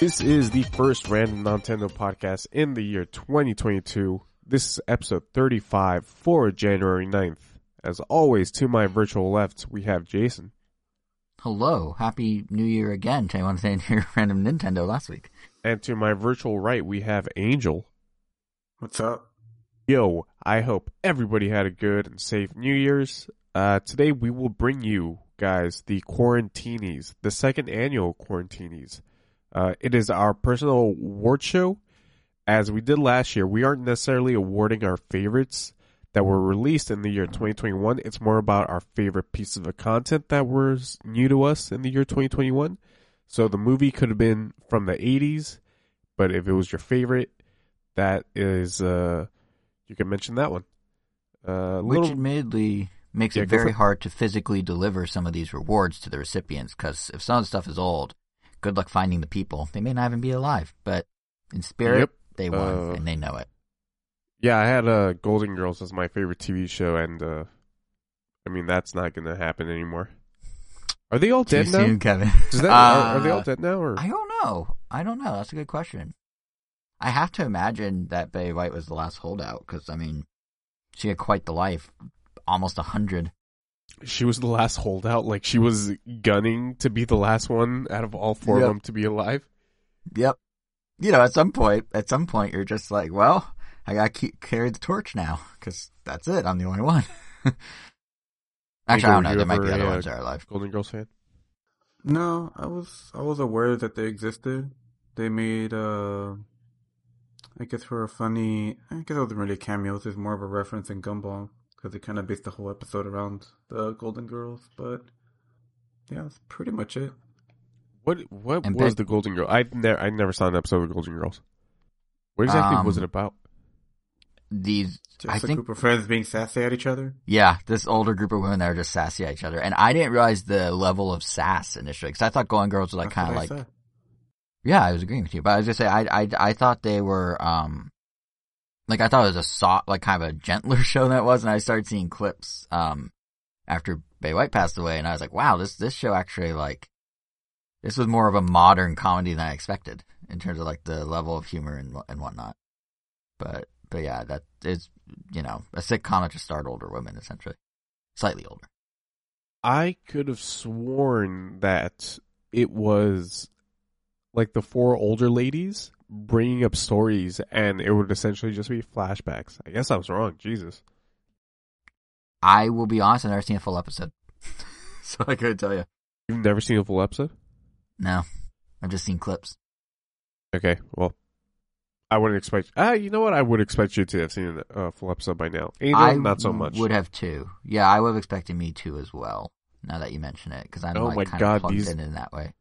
This is the first random Nintendo podcast in the year 2022. This is episode 35 for January 9th. As always, to my virtual left, we have Jason. Hello, happy New Year again to anyone saying your random Nintendo last week. And to my virtual right, we have Angel. What's up? Yo, I hope everybody had a good and safe New Year's. Uh, today we will bring you guys the Quarantinis, the second annual Quarantinis. Uh, it is our personal award show. As we did last year, we aren't necessarily awarding our favorites that were released in the year 2021. It's more about our favorite pieces of content that were new to us in the year 2021. So the movie could have been from the 80s, but if it was your favorite, that is, uh, you can mention that one. Uh, Which little, admittedly makes Yeah, it go for very hard to physically deliver some of these rewards to the recipients because if some of the stuff is old, good luck finding the people. They may not even be alive, but in spirit, Yep. they won Uh, and they know it. yeah, I had uh, Golden Girls as my favorite TV show, and uh, I mean that's not going to happen anymore. Are they all Too dead now? Kevin. Does that, are, are they all Uh, dead now? Or I don't know. I don't know. That's a good question. I have to imagine that Betty White was the last holdout because I mean, she had quite the life, almost a hundred. she was the last holdout. Like she was gunning to be the last one out of all four Yep. of them to be alive. Yep. You know, at some point, at some point, you're just like, well, I got to carry the torch now because that's it. I'm the only one. Actually, I don't Igor, know. There might be ever, other uh, ones that are alive. Golden Girls fan. No, I was I was aware that they existed. They made uh I guess for a funny I guess it wasn't really cameos, it's more of a reference in Gumball because they kind of based the whole episode around the Golden Girls, but yeah, that's pretty much it. What what And was Ben- the Golden Girl? I never I never saw an episode of Golden Girls. What exactly was Um, it about? These, Just I a think, group of friends being sassy at each other. yeah, this older group of women that are just sassy at each other, and I didn't realize the level of sass initially because I thought Golden Girls was like kind of like, said. Yeah, I was agreeing with you, but I was just say I, I, I thought they were, um, like I thought it was a soft, like kind of a gentler show than it was, and I started seeing clips, um, after Betty White passed away, and I was like, wow, this this show actually like, this was more of a modern comedy than I expected in terms of like the level of humor and and whatnot. But but yeah, that is you know a sitcom that just starred older women essentially, slightly older. I could have sworn that it was like the four older ladies bringing up stories, and it would essentially just be flashbacks. I guess I was wrong. Jesus. I will be honest, I've never seen a full episode, so I couldn't tell you. You've never seen a full episode? No, I've just seen clips. Okay, well, I wouldn't expect. Ah, you know what? I would expect you to have seen a uh, full episode by now. Angel, I not so much. Would have too. Yeah, I would have expected me to as well. Now that you mention it, because I'm Oh like kind God, of plugged these- in in that way.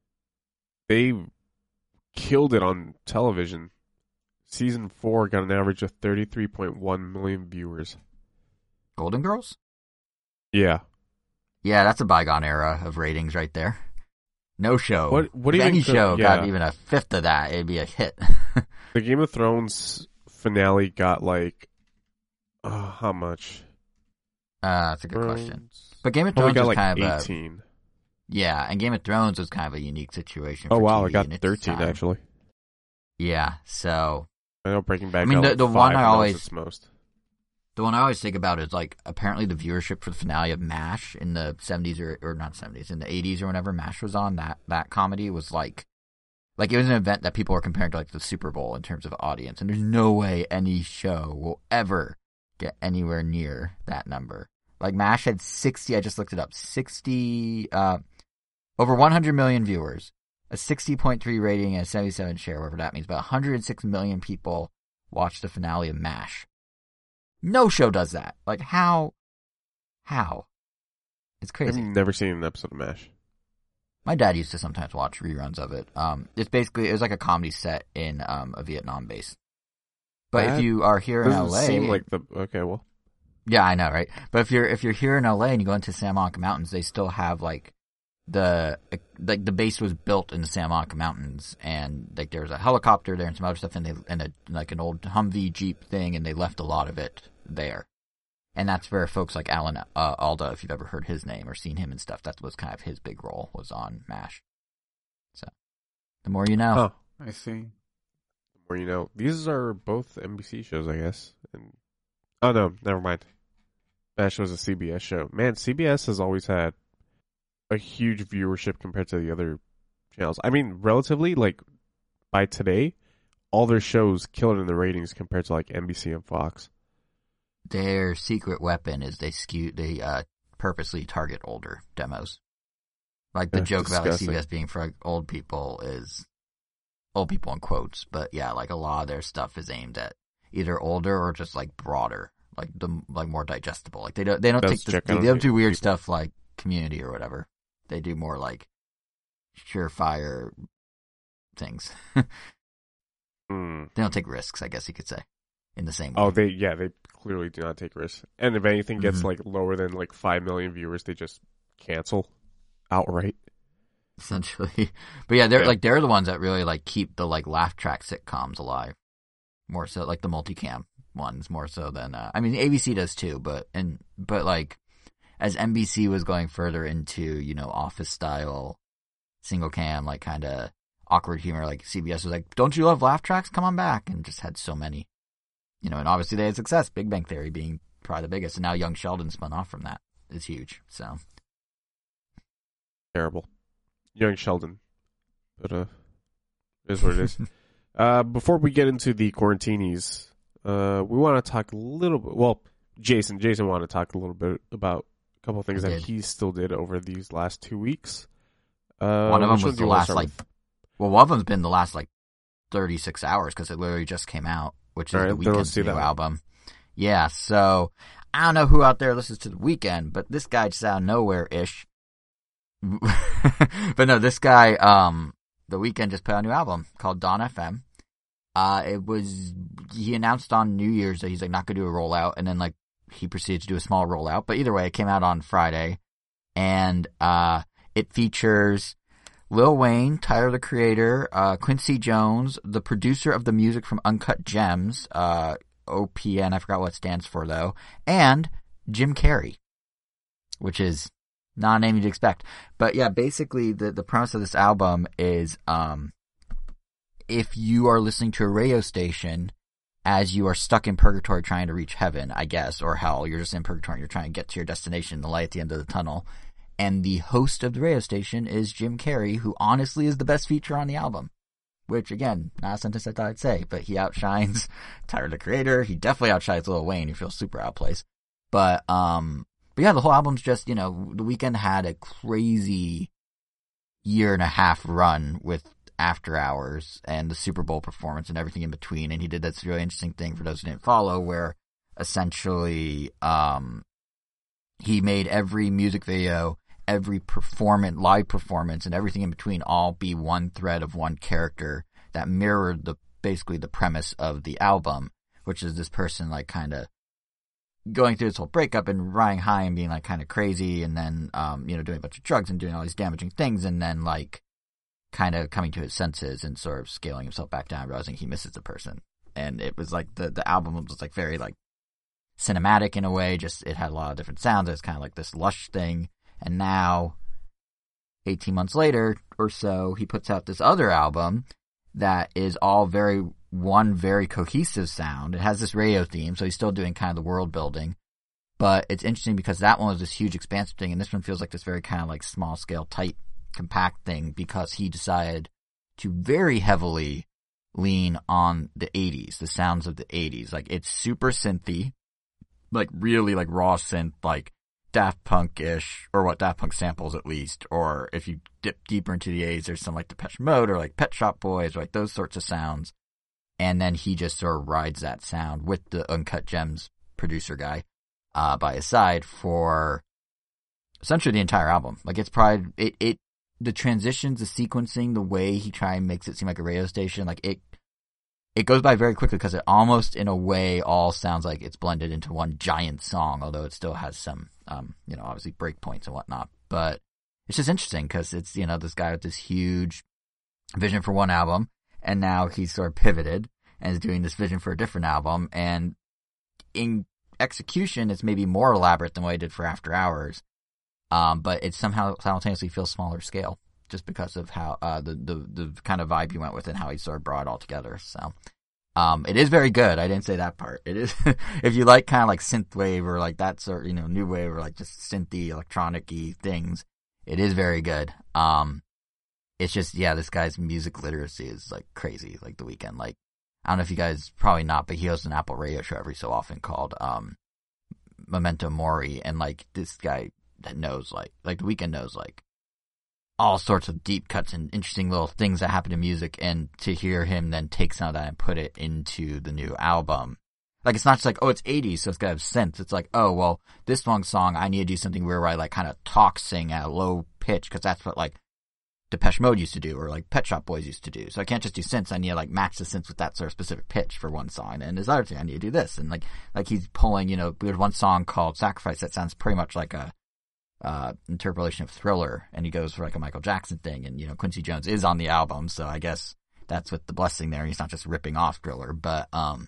They killed it on television. Season four got an average of thirty-three point one million viewers. Golden Girls. Yeah. Yeah, that's a bygone era of ratings right there. No show. What- what do if you any show got even a fifth of that, it'd be a hit. The Game of Thrones finale got like, uh, how much? uh, that's a good question. But Game of Thrones got like kind of a, eighteen. Yeah, and Game of Thrones was kind of a unique situation. Oh wow, TV I got thirteen time. actually. Yeah, so I know Breaking Bad. I mean, the- the one I and that was always- most. The one I always think about is like apparently the viewership for the finale of MASH in the seventies or or not seventies in the eighties or whenever MASH was on that that comedy was like like it was an event that people were comparing to like the Super Bowl in terms of audience, and there's no way any show will ever get anywhere near that number. Like MASH had sixty, I just looked it up, sixty uh over one hundred million viewers, a sixty point three rating and a seventy seven share, whatever that means, but hundred and six million people watched the finale of MASH. No show does that. Like how? How? It's crazy. I've never seen an episode of MASH. My dad used to sometimes watch reruns of it. Um, it's basically it was like a comedy set in um a Vietnam base. But That if you are here in LA, seem like the okay. Well, yeah, I know, right? But if you're if you're here in LA and you go into Monica Mountains, they still have like the like the base was built in the Santa Monica Mountains, and like there was a helicopter there and some other stuff, and they and a like an old Humvee Jeep thing, and they left a lot of it there. And that's where folks like Alan uh, Alda, if you've ever heard his name or seen him and stuff, that was kind of his big role was on MASH. So, the more you know. Huh. I see. The more you know, these are both NBC shows, I guess. And oh no, never mind. Mash was a CBS show. Man, CBS has always had a huge viewership compared to the other channels. I mean, relatively, like by today, all their shows kill it in the ratings compared to like NBC and Fox. Their secret weapon is they skew they uh purposely target older demos. Like the That's joke about like. CBS being for like, old people is old people in quotes, but yeah, like a lot of their stuff is aimed at either older or just like broader, like the like more digestible. Like they don't they don't That's take the, they don't do weird people. stuff like Community or whatever. They do more like surefire things. they Hmm. don't take risks, I guess you could say, in the same way. Oh, they yeah, they clearly do not take risks. And if anything gets Mhm. like lower than like five million viewers, they just cancel outright. essentially. But yeah, they're Yeah. like they're the ones that really like keep the like laugh track sitcoms alive. More so like the multicam ones more so than uh, I mean ABC does too, but and but like as NBC was going further into, you know, office style single cam like kind of awkward humor like CBS was like, "Don't you love laugh tracks? Come on back." And just had so many. You know, and obviously they had success, Big Bang Theory being probably the biggest, and now Young Sheldon spun off from that. is huge. So Terrible. Young Sheldon. But uh is what it is. uh before we get into the quarantinis, uh we want to talk a little bit well, Jason, Jason wanted to talk a little bit about a couple things that did. he still did over these last two weeks. Uh One of them was the last like, with? well, one of them's been the last like thirty six hours because it literally just came out, which is right, the Weeknd's new that album. Yeah, so I don't know who out there listens to the Weeknd, but this guy just out of nowhere ish. but no, this guy, um, the Weeknd just put out a new album called Dawn FM. Uh, it was he announced on New Year's that he's like not gonna do a rollout, and then like he proceeded to do a small rollout. But either way, it came out on Friday, and uh, it features Lil Wayne, Tyler the Creator, uh, Quincy Jones, the producer of the music from Uncut Gems, uh, OPN, I forgot what it stands for though, and Jim Carrey, which is not a name you'd expect. But yeah, basically the, the premise of this album is, um, if you are listening to a radio station as you are stuck in purgatory trying to reach heaven, I guess, or hell, you're just in purgatory and you're trying to get to your destination, the light at the end of the tunnel. And the host of the radio station is Jim Carrey, who honestly is the best feature on the album. Which again, not a sentence I thought I'd say, but he outshines Tyler the Creator. He definitely outshines Lil Wayne, who feels super outplaced. But um, but yeah, the whole album's just you know the Weeknd had a crazy year and a half run with After Hours and the Super Bowl performance and everything in between, and he did this really interesting thing for those who didn't follow, where essentially um he made every music video, every performance, live performance, and everything in between all be one thread of one character that mirrored the basically the premise of the album, which is this person like kind of going through this whole breakup and riding high and being like kind of crazy, and then um you know doing a bunch of drugs and doing all these damaging things, and then like kind of coming to his senses and sort of scaling himself back down, realizing he misses the person. And it was like the the album was like very like cinematic in a way. Just it had a lot of different sounds. It was kind of like this lush thing. And now, eighteen months later or so, he puts out this other album that is all very one very cohesive sound. It has this radio theme, so he's still doing kind of the world building. But it's interesting because that one was this huge expansive thing, and this one feels like this very kind of like small scale, tight, compact thing because he decided to very heavily lean on the 80s, the sounds of the 80s. Like it's super synthy, like really like raw synth, like Daft Punk-ish, or what Daft Punk samples at least, or if you dip deeper into the 80s, there's some like Depeche Mode or like Pet Shop Boys, or like those sorts of sounds. And then he just sort of rides that sound with the Uncut Gems producer guy, uh, by his side for essentially the entire album. Like it's probably, it, it, the transitions, the sequencing, the way he try and makes it seem like a radio station, like it, it goes by very quickly because it almost, in a way, all sounds like it's blended into one giant song. Although it still has some, um, you know, obviously breakpoints and whatnot. But it's just interesting because it's you know this guy with this huge vision for one album, and now he's sort of pivoted and is doing this vision for a different album, and in execution, it's maybe more elaborate than what he did for After Hours, um, but it somehow simultaneously feels smaller scale just because of how uh, the, the the kind of vibe he went with and how he sort of brought it all together. So. Um, it is very good. I didn't say that part. It is, if you like kind of like synth wave or like that sort, you know, new wave or like just synthy, electronic-y things, it is very good. Um, it's just, yeah, this guy's music literacy is like crazy, like the Weeknd, Like, I don't know if you guys probably not, but he hosts an Apple radio show every so often called, um, Memento Mori. And like this guy that knows like, like the Weeknd knows like all sorts of deep cuts and interesting little things that happen in music and to hear him then take some of that and put it into the new album. Like it's not just like, oh, it's 80s, so it's gotta have synth. It's like, oh, well, this long song, I need to do something where I like kind of talk sing at a low pitch, cause that's what like Depeche Mode used to do, or like Pet Shop Boys used to do. So I can't just do synths. I need to like match the synths with that sort of specific pitch for one song. And his other thing, I need to do this. And like, like he's pulling, you know, there's one song called Sacrifice that sounds pretty much like a, uh, interpolation of Thriller, and he goes for like a Michael Jackson thing, and you know Quincy Jones is on the album, so I guess that's with the blessing there. He's not just ripping off Thriller, but um,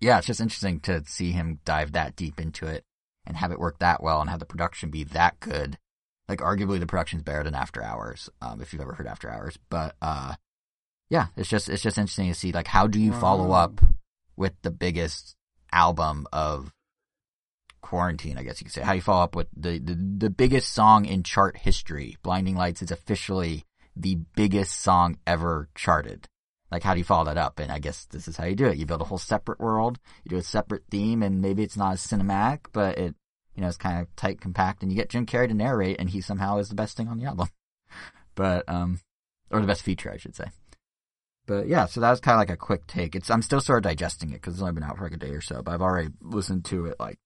yeah, it's just interesting to see him dive that deep into it and have it work that well, and have the production be that good. Like arguably the production's better than After Hours, um, if you've ever heard After Hours, but uh, yeah, it's just it's just interesting to see like how do you follow up with the biggest album of quarantine, I guess you could say. How you follow up with the, the, the biggest song in chart history? Blinding Lights is officially the biggest song ever charted. Like, how do you follow that up? And I guess this is how you do it. You build a whole separate world, you do a separate theme, and maybe it's not as cinematic, but it, you know, it's kind of tight, compact, and you get Jim Carrey to narrate, and he somehow is the best thing on the album. but, um, or the best feature, I should say. But yeah, so that was kind of like a quick take. It's, I'm still sort of digesting it because it's only been out for like a day or so, but I've already listened to it like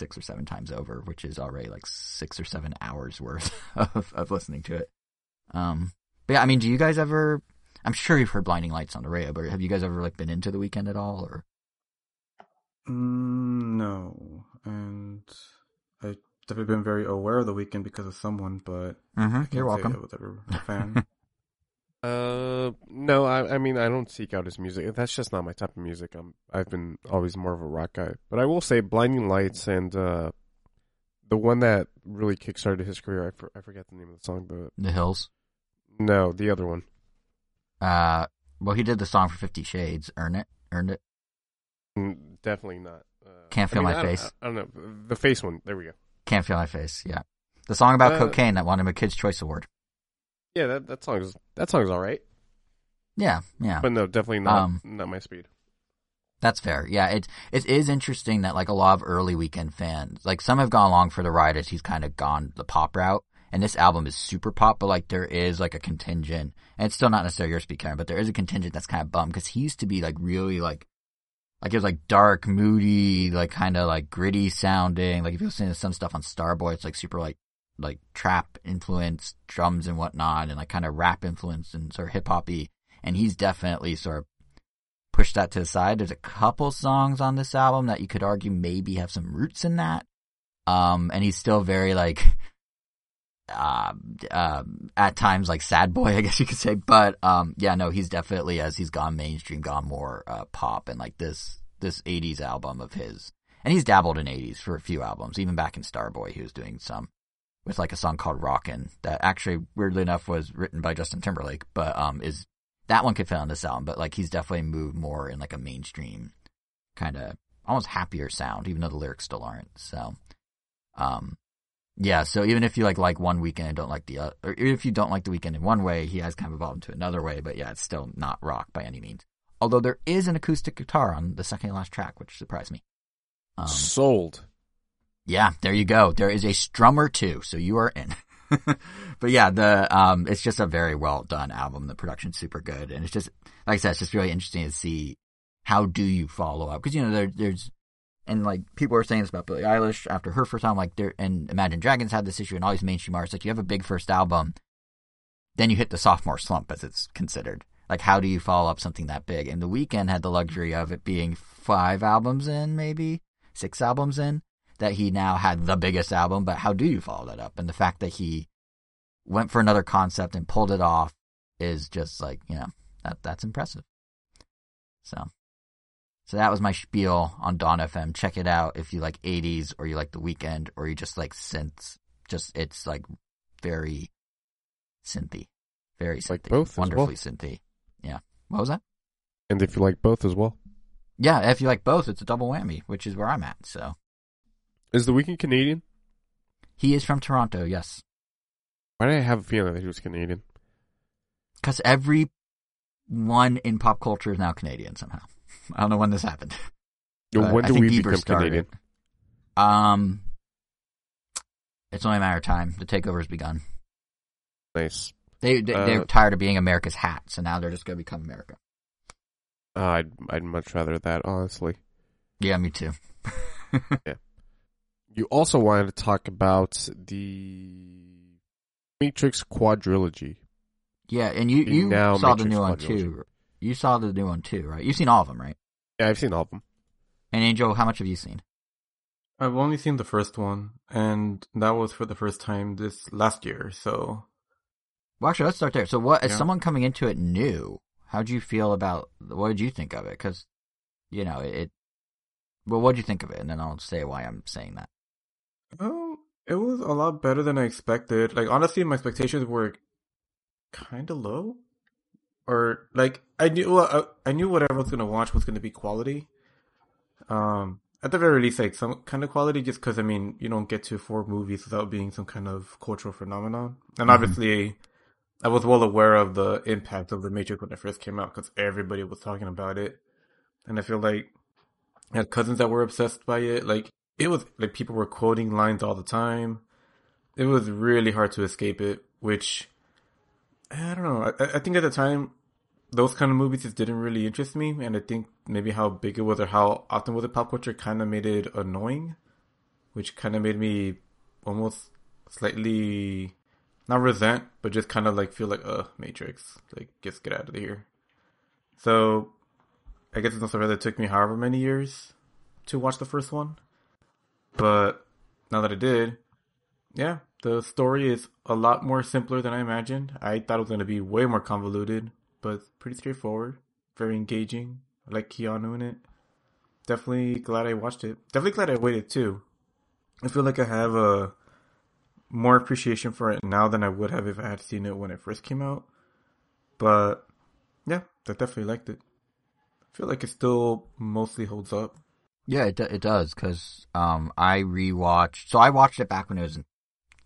six or seven times over, which is already like six or seven hours worth of, of listening to it. Um, but yeah, I mean, do you guys ever? I'm sure you've heard Blinding Lights on the radio, but have you guys ever like been into the Weeknd at all, or? Mm, no, and I've definitely been very aware of the Weeknd because of someone, but mm-hmm. you're welcome. I was ever a fan. Uh, no, I, I mean, I don't seek out his music. That's just not my type of music. I'm, I've been always more of a rock guy. But I will say, Blinding Lights and uh, the one that really kickstarted his career. I, for, I forget the name of the song, but The Hills. No, the other one. Uh, well, he did the song for Fifty Shades. Earn it, earned it. Mm, definitely not. Uh, Can't feel I mean, my I, face. I, I, don't know the face one. There we go. Can't feel my face. Yeah, the song about Uh, cocaine that won him a Kids Choice Award. Yeah, that that song is that song is all right, Yeah, yeah. but no, definitely not Um, not my speed. That's fair. Yeah, it it is interesting that like a lot of early Weeknd fans, like some have gone along for the ride as he's kind of gone the pop route, and this album is super pop, but like there is like a contingent, and it's still not necessarily your speed, Karen, but there is a contingent that's kind of bummed because he used to be like really like like it was like dark, moody, like kind of like gritty sounding. Like if you listen to some stuff on Starboy, it's like super like like trap influenced drums and whatnot, and like kind of rap influenced and sort of hip hoppy. And he's definitely sort of pushed that to the side. There's a couple songs on this album that you could argue maybe have some roots in that. Um, and he's still very like, uh, uh, at times like sad boy, I guess you could say. But, um, yeah, no, he's definitely, as he's gone mainstream, gone more, uh, pop and like this, this 80s album of his. And he's dabbled in 80s for a few albums, even back in Starboy, he was doing some with like a song called Rockin' that actually, weirdly enough, was written by Justin Timberlake, but, um, is that one could fit on this album, but like he's definitely moved more in like a mainstream kind of almost happier sound, even though the lyrics still aren't. So, um, yeah. So even if you like like one Weeknd and don't like the other, or if you don't like the Weeknd in one way, he has kind of evolved into another way. But yeah, it's still not rock by any means. Although there is an acoustic guitar on the second last track, which surprised me. Um, Sold. Yeah, there you go. There is a strummer too, so you are in. but yeah, the um, it's just a very well done album. The production's super good, and it's just like I said, it's just really interesting to see how do you follow up because you know there, there's and like people are saying this about Billie Eilish after her first album, like there and Imagine Dragons had this issue, and all these mainstream artists like you have a big first album, then you hit the sophomore slump as it's considered. Like how do you follow up something that big? And the Weeknd had the luxury of it being five albums in, maybe six albums in that he now had the biggest album, but how do you follow that up? And the fact that he went for another concept and pulled it off is just like you know that that's impressive. So, so that was my spiel on Dawn FM. Check it out if you like 80s or you like The Weeknd or you just like synths. Just it's like very synthy, very synthy, Like both as well. wonderfully synthy. Yeah. What was that? And if you like both as well. Yeah, if you like both, it's a double whammy, which is where I'm at. So Is the Weeknd Canadian? he is from Toronto, yes, Why did I have a feeling that he was Canadian? because every one in pop culture is now Canadian somehow. I don't know when this happened. When do we Bieber become started Canadian? Um, it's only a matter of time. The takeover's begun. Nice. They, they Uh, they're tired of being America's hat, so now they're just gonna become America. Uh, I'd I'd much rather that, honestly. Yeah, me too. You also wanted to talk about the Matrix quadrilogy. Yeah, and you you now saw the Matrix new one too. You saw the new one too, right? You've seen all of them, right? Yeah, I've seen all of them. And Angel, how much have you seen? I've only seen the first one, and that was for the first time this last year. So Well, actually, let's start there. So, what as Yeah. someone coming into it new? How would you feel about? What did you think of it? Because, you know, it. Well, what did you think of it? And then I'll say why I'm saying that. Um, it was a lot better than I expected. Like honestly, my expectations were kind of low, or like I knew well, I, I knew whatever I was gonna watch was gonna be quality. Um, at the very least, like some kind of quality, just because I mean, you don't get to four movies without being some kind of cultural phenomenon. And Mhm. obviously, I was well aware of the impact of the Matrix when it first came out because everybody was talking about it, and I feel like I had cousins that were obsessed by it. Like it was like people were quoting lines all the time. It was really hard to escape it, which I don't know. I, I think at the time those kind of movies just didn't really interest me, and I think maybe how big it was or how often was it pop culture kind of made it annoying, which kind of made me almost slightly not resent, but just kind of like feel like, uh, Matrix, like just get out of here. So I guess it's no surprise it took me however many years to watch the first one. But now that I did, yeah, the story is a lot more simpler than I imagined. I thought it was going to be way more convoluted, but pretty straightforward, very engaging. I like Keanu in it. Definitely glad I watched it. Definitely glad I waited too. I feel like I have a more appreciation for it now than I would have if I had seen it when it first came out. But yeah, I definitely liked it. I feel like it still mostly holds up. Yeah, it it does because um I rewatched. So I watched it back when it was in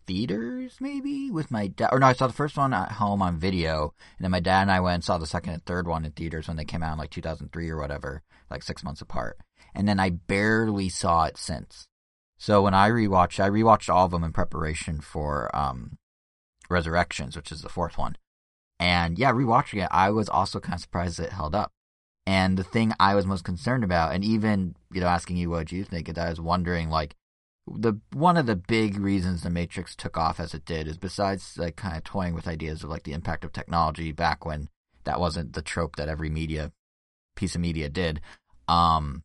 theaters, maybe with my dad. Or no, I saw the first one at home on video, and then my dad and I went and saw the second and third one in theaters when they came out in like 2003 or whatever, like six months apart. And then I barely saw it since. So when I rewatched, I rewatched all of them in preparation for um Resurrections, which is the fourth one. And yeah, rewatching it, I was also kind of surprised it held up. And the thing I was most concerned about, and even you know asking you what you think, is I was wondering like the one of the big reasons the Matrix took off as it did is besides like kind of toying with ideas of like the impact of technology back when that wasn't the trope that every media piece of media did. Um,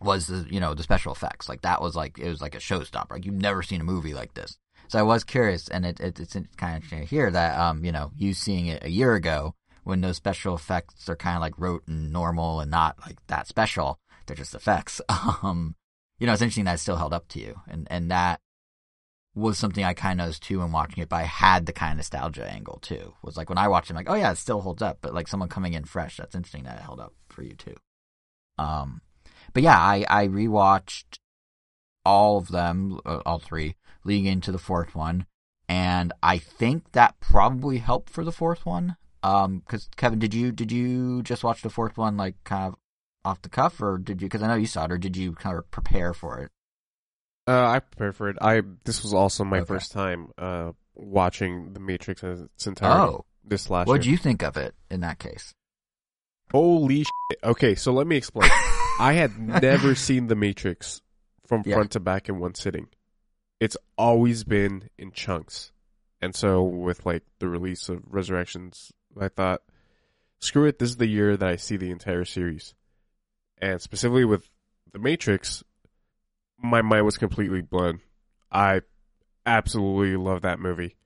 was the you know the special effects like that was like it was like a showstopper. Like you've never seen a movie like this. So I was curious, and it, it it's kind of interesting to hear that um you know you seeing it a year ago when those special effects are kind of like rote and normal and not like that special. They're just effects. Um, you know, it's interesting that it still held up to you, and and that was something I kind of noticed too when watching it. But I had the kind of nostalgia angle too. Was like when I watched it, I'm like, oh yeah, it still holds up. But like someone coming in fresh, that's interesting that it held up for you too. Um, but yeah, I I rewatched all of them, uh, all three, leading into the fourth one, and I think that probably helped for the fourth one. Um, because Kevin, did you did you just watch the fourth one like kind of off the cuff, or did you? Because I know you saw it, or did you kind of prepare for it? Uh, I prepared for it. I this was also my Okay. first time uh watching The Matrix in its entirety Oh, this last what did year. you think of it in that case? Holy shit. Okay, so let me explain. I had never seen The Matrix from Yeah. front to back in one sitting. It's always been in chunks. And so with like the release of Resurrections, I thought, screw it, this is the year that I see the entire series. And specifically with The Matrix, my mind was completely blown. I absolutely love that movie.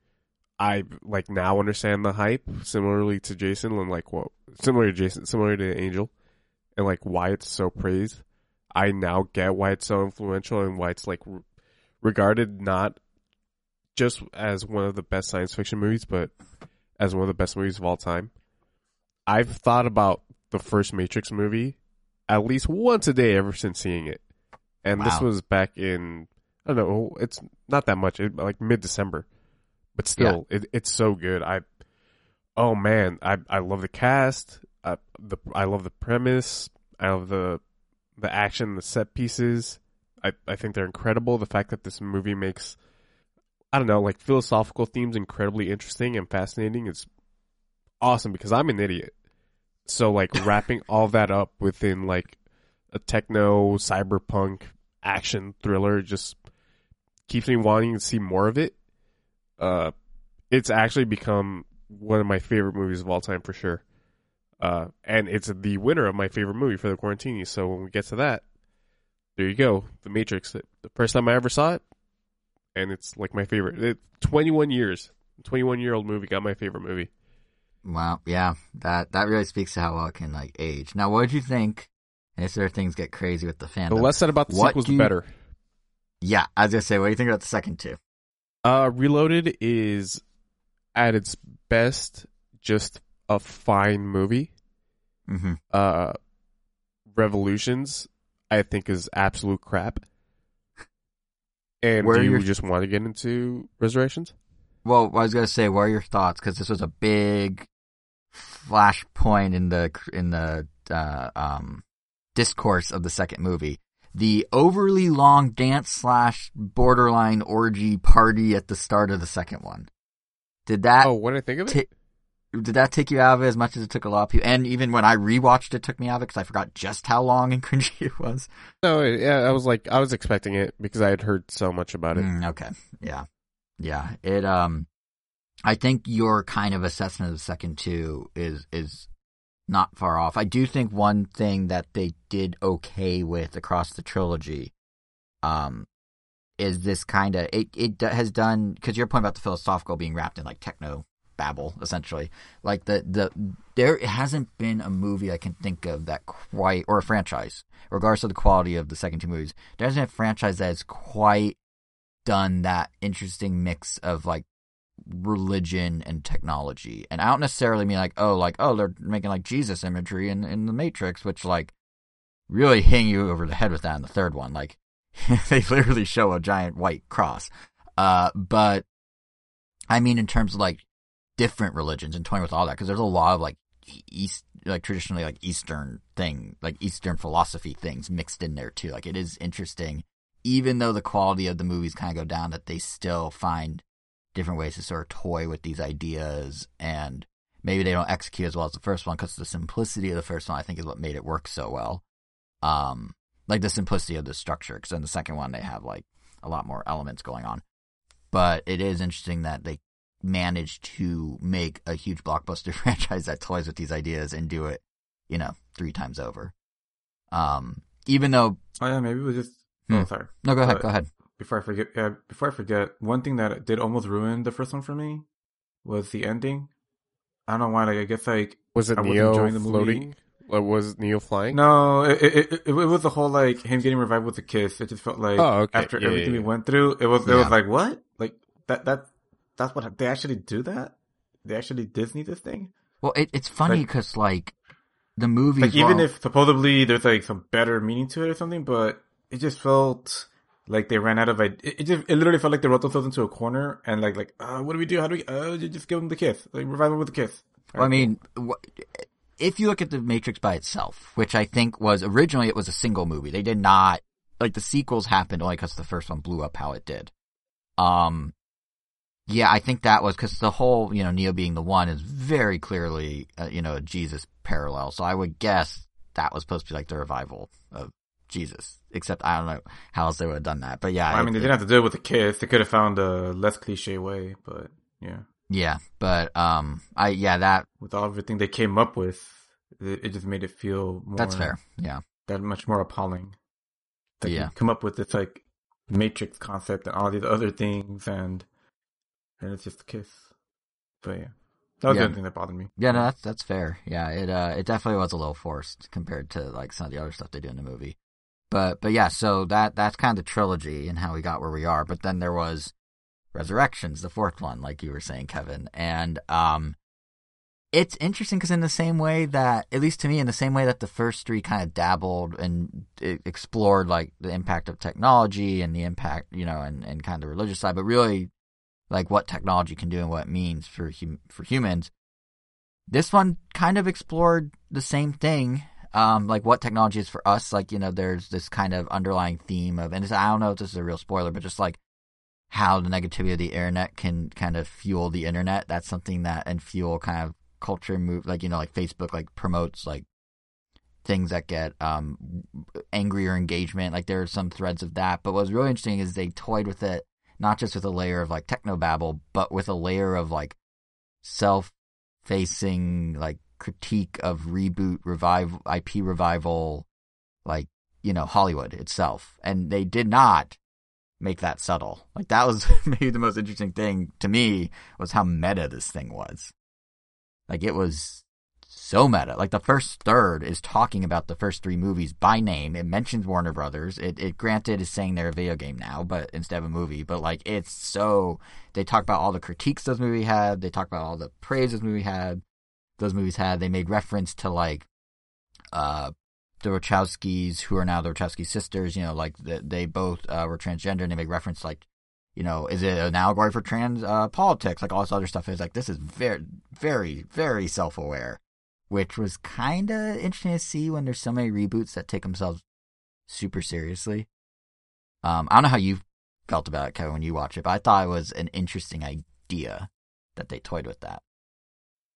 I like now understand the hype similarly to Jason and like what similar to Jason, similar to Angel, and like why it's so praised. I now get why it's so influential and why it's like re- regarded not just as one of the best science fiction movies, but as one of the best movies of all time. I've thought about the first Matrix movie at least once a day ever since seeing it, and this was back in I don't know, it's not that much, it, like mid December, but still, it, it's so good. I, oh man, I I love the cast. I, the I love the premise. I love the the action, the set pieces. I I think they're incredible. The fact that this movie makes I don't know, like philosophical themes incredibly interesting and fascinating It's awesome because I'm an idiot. So like wrapping all that up within like a techno cyberpunk action thriller just keeps me wanting to see more of it. Uh it's actually become one of my favorite movies of all time for sure. Uh and it's the winner of my favorite movie for the Quarantini. So when we get to that, there you go. The Matrix. The first time I ever saw it, and it's like my favorite. It, 21 years. 21 year old movie got my favorite movie. Wow, yeah, that that really speaks to how well it can like age. Now, what did you think? And is where things get crazy with the fandom. The less said about the What sequels, the you- better. yeah, I was gonna say, what do you think about the second two? Uh, Reloaded is at its best just a fine movie. Mm-hmm. Uh, Revolutions, I think, is absolute crap. And Where do you your- just want to get into Resurrections? Well, I was gonna say, what are your thoughts? Because this was a big flashpoint in the in the uh, um, discourse of the second movie. The overly long dance slash borderline orgy party at the start of the second one. Did that oh, what did I think of it? ta- did that take you out of it as much as it took a lot of people? And even when I rewatched it, took me out of it because I forgot just how long and cringy it was. no, yeah, I was like, I was expecting it because I had heard so much about it. Mm, okay. Yeah. Yeah. It um I think your kind of assessment of the second two is is not far off. I do think one thing that they did okay with across the trilogy um is this kind of it it has done cuz your point about the philosophical being wrapped in like techno babble essentially. Like the the there hasn't been a movie I can think of that quite or a franchise regardless of the quality of the second two movies. There hasn't been a franchise that has quite done that interesting mix of like religion and technology. And I don't necessarily mean like, oh, like, oh, they're making like Jesus imagery in, in the Matrix, which like really hang you over the head with that in the third one. Like they literally show a giant white cross. Uh, but I mean, in terms of like different religions and toying with all that, because there's a lot of like East, like traditionally like Eastern thing, like Eastern philosophy things mixed in there too. Like it is interesting even though the quality of the movies kind of go down, that they still find different ways to sort of toy with these ideas, and maybe they don't execute as well as the first one because the simplicity of the first one, I think, is what made it work so well. Um, like the simplicity of the structure, because in the second one they have like a lot more elements going on. But it is interesting that they managed to make a huge blockbuster franchise that toys with these ideas and do it, you know, three times over. Um, even though, Oh yeah, maybe it was just. Hmm. Oh, sorry. no, go ahead, Uh, go ahead. Before I forget, yeah, before I forget, one thing that did almost ruin the first one for me was the ending. I don't know why. Like, I guess like Was it I was Neo enjoying the movie. floating? Or was Neo flying? no, it, it it it was the whole like him getting revived with a kiss. It just felt like Oh, okay. after Yeah, everything yeah, we went through, it was it Yeah. was like what? Like that that that's what they actually do that? They actually Disney this thing? Well, it, it's funny because like the movie, Like even if supposedly there's like some better meaning to it or something, but it just felt like they ran out of it. It just it literally felt like they wrote themselves into a corner and like like uh, what do we do? How do we? Uh, just give them the kiss, like revive them with the kiss. I mean, if you look at the Matrix by itself, which I think was originally it was a single movie, they did not like the sequels happened only because the first one blew up how it did. Um, yeah, I think that was because the whole you know Neo being the one is very clearly uh, you know a Jesus parallel. So I would guess that was supposed to be like the revival of Jesus. Except I don't know how else they would have done that. But yeah, I it- mean, they it- didn't have to do it with the kiss. They could have found a less cliche way, but yeah, yeah, but um, I yeah that with all everything they came up with, it, it just made it feel more. that's fair. Yeah. That much more appalling. That Yeah. come up with this like Matrix concept and all these other things, and and it's just a kiss. But yeah, that was Yeah. the only thing that bothered me. Yeah, no, that's that's fair. Yeah, it uh, it definitely was a little forced compared to like some of the other stuff they do in the movie. But but yeah, so that that's kind of the trilogy and how we got where we are. But then there was Resurrections, the fourth one, like you were saying, Kevin, and um, it's interesting because in the same way that, at least to me, in the same way that the first three kind of dabbled and explored like the impact of technology and the impact, you know, and and kind of the religious side, but really like what technology can do and what it means for hum- for humans. This one kind of explored the same thing um like what technology is for us. Like you know there's this kind of underlying theme of and i don't know if this is a real spoiler but just like how the negativity of the internet can kind of fuel the internet. That's something that and fuel kind of culture move like you know like facebook like promotes like things that get um angrier engagement. Like there are some threads of that. But what's really interesting is they toyed with it not just with a layer of like technobabble but with a layer of like self facing like critique of reboot revival IP revival like you know Hollywood itself. And they did not make that subtle. Like that was maybe the most interesting thing to me was how meta this thing was. Like it was so meta like the first third is talking about the first three movies by name it mentions Warner Brothers it, it granted is saying they're a video game now but instead of a movie but like it's so they talk about all the critiques those movie had. They talk about all the praise those movie had. Those movies had. They made reference to like uh the Wachowskis, who are now the Wachowski sisters. You know, like the, they both uh, were transgender, and they make reference like, you know, is it an allegory for trans uh, politics? Like all this other stuff is like this is very, very, very self aware, which was kind of interesting to see when there's so many reboots that take themselves super seriously. Um, I don't know how you felt about it, Kevin, when you watched it, but I thought it was an interesting idea that they toyed with that.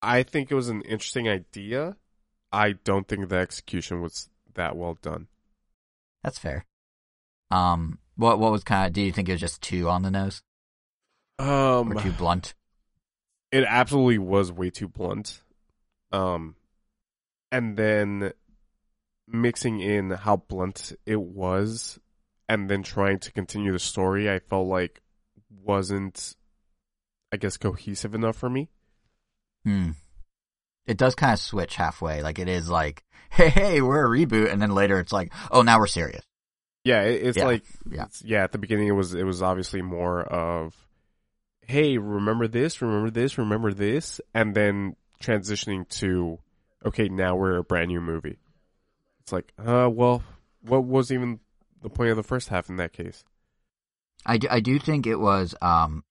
I think it was an interesting idea. I don't think the execution was that well done. That's fair. Um, what what was kind of? Do you think it was just too on the nose Um, or too blunt? it absolutely was way too blunt. Um, and then mixing in how blunt it was, and then trying to continue the story, I felt like wasn't, I guess, cohesive enough for me. Hmm. It does kind of switch halfway. Like it is like, hey, hey, we're a reboot, and then later it's like, oh, now we're serious. Yeah, it's Yeah, like yeah. it's- yeah. At the beginning, it was it was obviously more of, hey, remember this, remember this, remember this, and then transitioning to, okay, now we're a brand new movie. It's like, uh, well, what was even the point of the first half in that case? I do, I do think it was um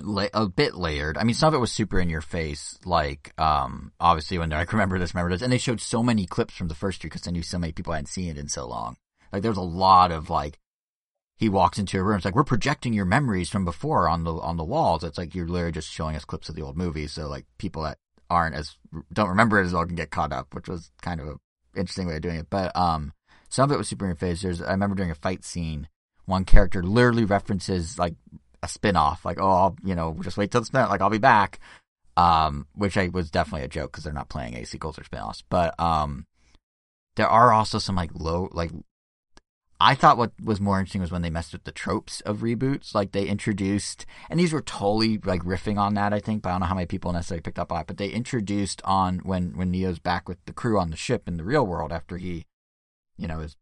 la- a bit layered. I mean, some of it was super in your face, like um obviously when like remember this, remember this, and they showed so many clips from the first two because they knew so many people hadn't seen it in so long. Like there was a lot of like he walks into a room, it's like we're projecting your memories from before on the on the walls. It's like you're literally just showing us clips of the old movies, so like people that aren't as don't remember it as well can get caught up, which was kind of an interesting way of doing it. But um, some of it was super in face. There's I remember during a fight scene one character literally references like a spin-off like oh I'll, you know just wait till the spin like I'll be back um which I was definitely a joke because they're not playing a sequels or spin-offs but um there are also some like low like I thought what was more interesting was when they messed with the tropes of reboots. Like they introduced and these were totally like riffing on that I think but I don't know how many people necessarily picked up on it but they introduced on when when Neo's back with the crew on the ship in the real world after he you know is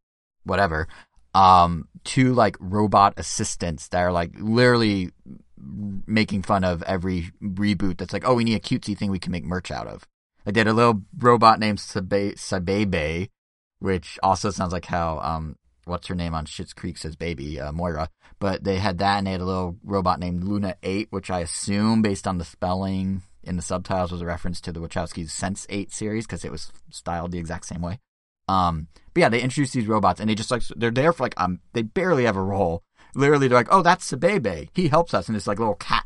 whatever um two like robot assistants that are like literally making fun of every reboot that's like oh we need a cutesy thing we can make merch out of. Like they had a little robot named Sabe- Sabebe which also sounds like how um what's her name on Schitt's Creek says baby uh, Moira but they had that and they had a little robot named Luna 8 which I assume based on the spelling in the subtitles was a reference to the Wachowskis Sense 8 series because it was styled the exact same way um, but yeah, they introduced these robots and they just like they're there for like um they barely have a role. Literally, they're like, oh, that's Sabebe. He helps us, and this like little cat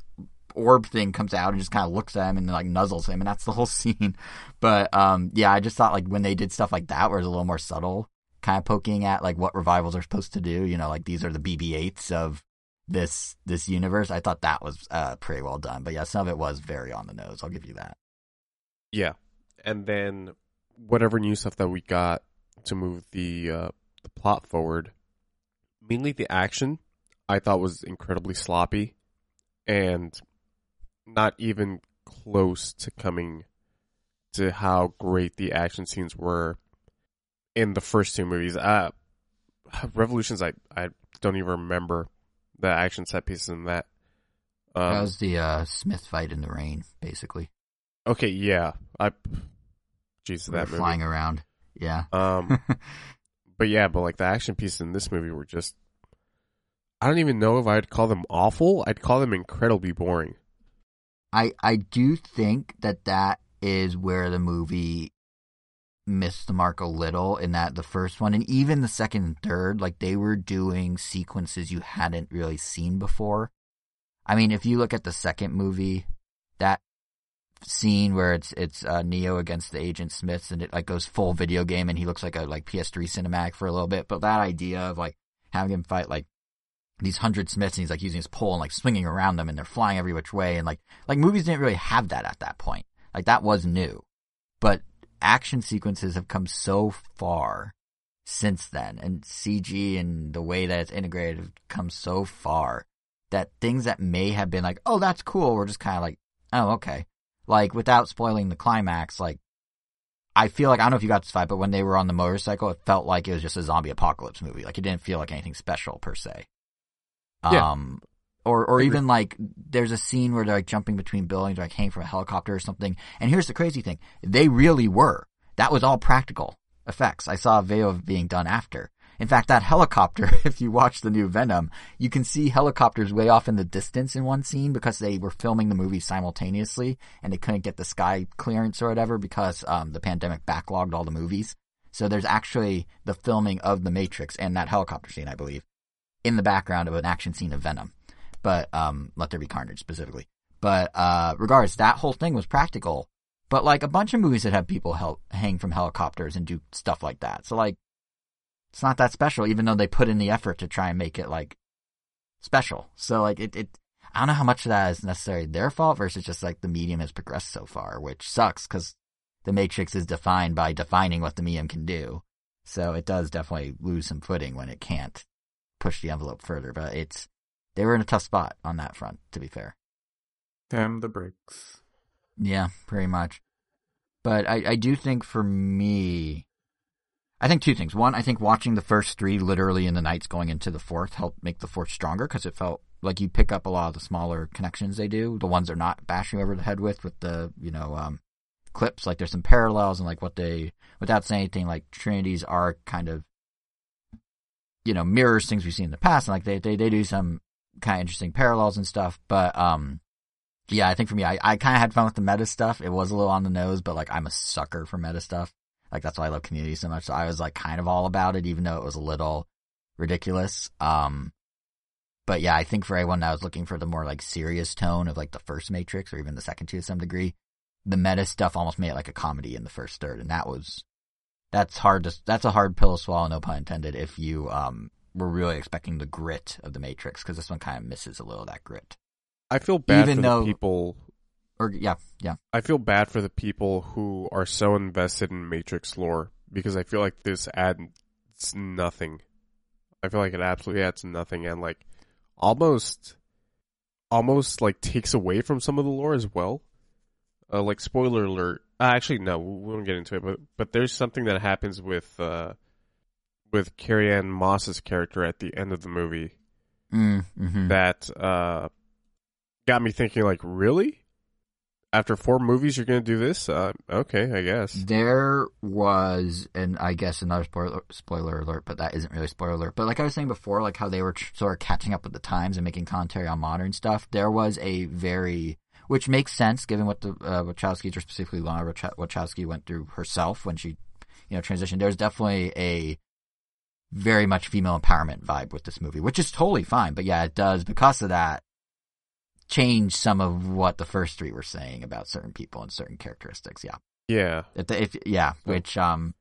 orb thing comes out and just kind of looks at him and like nuzzles him, and that's the whole scene. But um, yeah, I just thought like when they did stuff like that, where it's a little more subtle, kind of poking at like what revivals are supposed to do. You know, like these are the BB-8s of this this universe. I thought that was uh pretty well done. But yeah, some of it was very on the nose. I'll give you that. Yeah, and then whatever new stuff that we got to move the uh, the plot forward, mainly the action, I thought was incredibly sloppy, and not even close to coming to how great the action scenes were in the first two movies. Uh, Revolutions, I I don't even remember the action set pieces in that. Um, that was the uh, Smith fight in the rain, basically. okay, yeah, I. Jesus, that movie. flying around. Yeah. Um, but yeah, but like the action pieces in this movie were just. I don't even know if I'd call them awful. I'd call them incredibly boring. I I do think that that is where the movie missed the mark a little in that the first one and even the second and third like they were doing sequences you hadn't really seen before. I mean, if you look at the second movie, that scene where it's it's uh, Neo against the Agent Smiths and it like goes full video game and he looks like a like PS3 cinematic for a little bit, but that idea of like having him fight like these hundred Smiths and he's like using his pole and like swinging around them and they're flying every which way and like like movies didn't really have that at that point. Like that was new. But action sequences have come so far since then and CG and the way that it's integrated have come so far that things that may have been like, oh, that's cool, we're just kind of like, oh, okay. Like without spoiling the climax, like I feel like I don't know if you got this fight, but when they were on the motorcycle, it felt like it was just a zombie apocalypse movie. Like it didn't feel like anything special per se. Yeah. Um, or or even like there's a scene where they're like jumping between buildings, or like hanging from a helicopter or something. And here's the crazy thing: they really were. That was all practical effects. I saw a video of being done after. In fact, that helicopter, if you watch the new Venom, you can see helicopters way off in the distance in one scene because they were filming the movie simultaneously and they couldn't get the sky clearance or whatever because um, the pandemic backlogged all the movies. So there's actually the filming of The Matrix and that helicopter scene, I believe, in the background of an action scene of Venom. But um, Let There Be Carnage specifically. But uh, regardless, that whole thing was practical. But like a bunch of movies that have people hel- hang from helicopters and do stuff like that. So like, it's not that special, even though they put in the effort to try and make it like special. So like it, it I don't know how much of that is necessarily their fault versus just like the medium has progressed so far, which sucks because the Matrix is defined by defining what the medium can do. So it does definitely lose some footing when it can't push the envelope further. But it's they were in a tough spot on that front, to be fair. Damn the brakes. Yeah, pretty much. But I, I do think for me, I think two things. One, I think watching the first three literally in the nights going into the fourth helped make the fourth stronger because it felt like you pick up a lot of the smaller connections they do, the ones they're not bashing over the head with, with the, you know, um, clips. Like there's some parallels and like what they, without saying anything, like Trinity's are kind of, you know, mirrors things we've seen in the past. And like they, they, they do some kind of interesting parallels and stuff. But, um, yeah, I think for me, I, I kind of had fun with the meta stuff. It was a little on the nose, but like I'm a sucker for meta stuff. Like that's why I love Community so much. So I was like kind of all about it, even though it was a little ridiculous. Um, but yeah, I think for anyone that was looking for the more like serious tone of like the first Matrix or even the second to some degree, the meta stuff almost made it like a comedy in the first third, and that was that's hard to that's a hard pill to swallow, no pun intended. If you um were really expecting the grit of the Matrix, because this one kind of misses a little of that grit. I feel bad Even for though- the people. Or yeah, yeah. I feel bad for the people who are so invested in Matrix lore because I feel like this adds nothing. I feel like it absolutely adds nothing and like almost, almost like takes away from some of the lore as well. Uh, like spoiler alert. Uh, actually, no, we won't get into it. But but there's something that happens with uh, with Carrie Ann Moss's character at the end of the movie Mm, hmm that uh, got me thinking. Like, really? After four movies, you're gonna do this? Uh, okay, I guess. There was, and I guess another spoiler spoiler alert, but that isn't really spoiler alert. But like I was saying before, like how they were tr- sort of catching up with the times and making commentary on modern stuff. There was a very, which makes sense given what the uh, Wachowskis, or specifically Lana Wach- Wachowski, went through herself when she, you know, transitioned. There's definitely a very much female empowerment vibe with this movie, which is totally fine. But yeah, it does because of that change some of what the first three were saying about certain people and certain characteristics. Yeah. Yeah, If, if yeah, which um,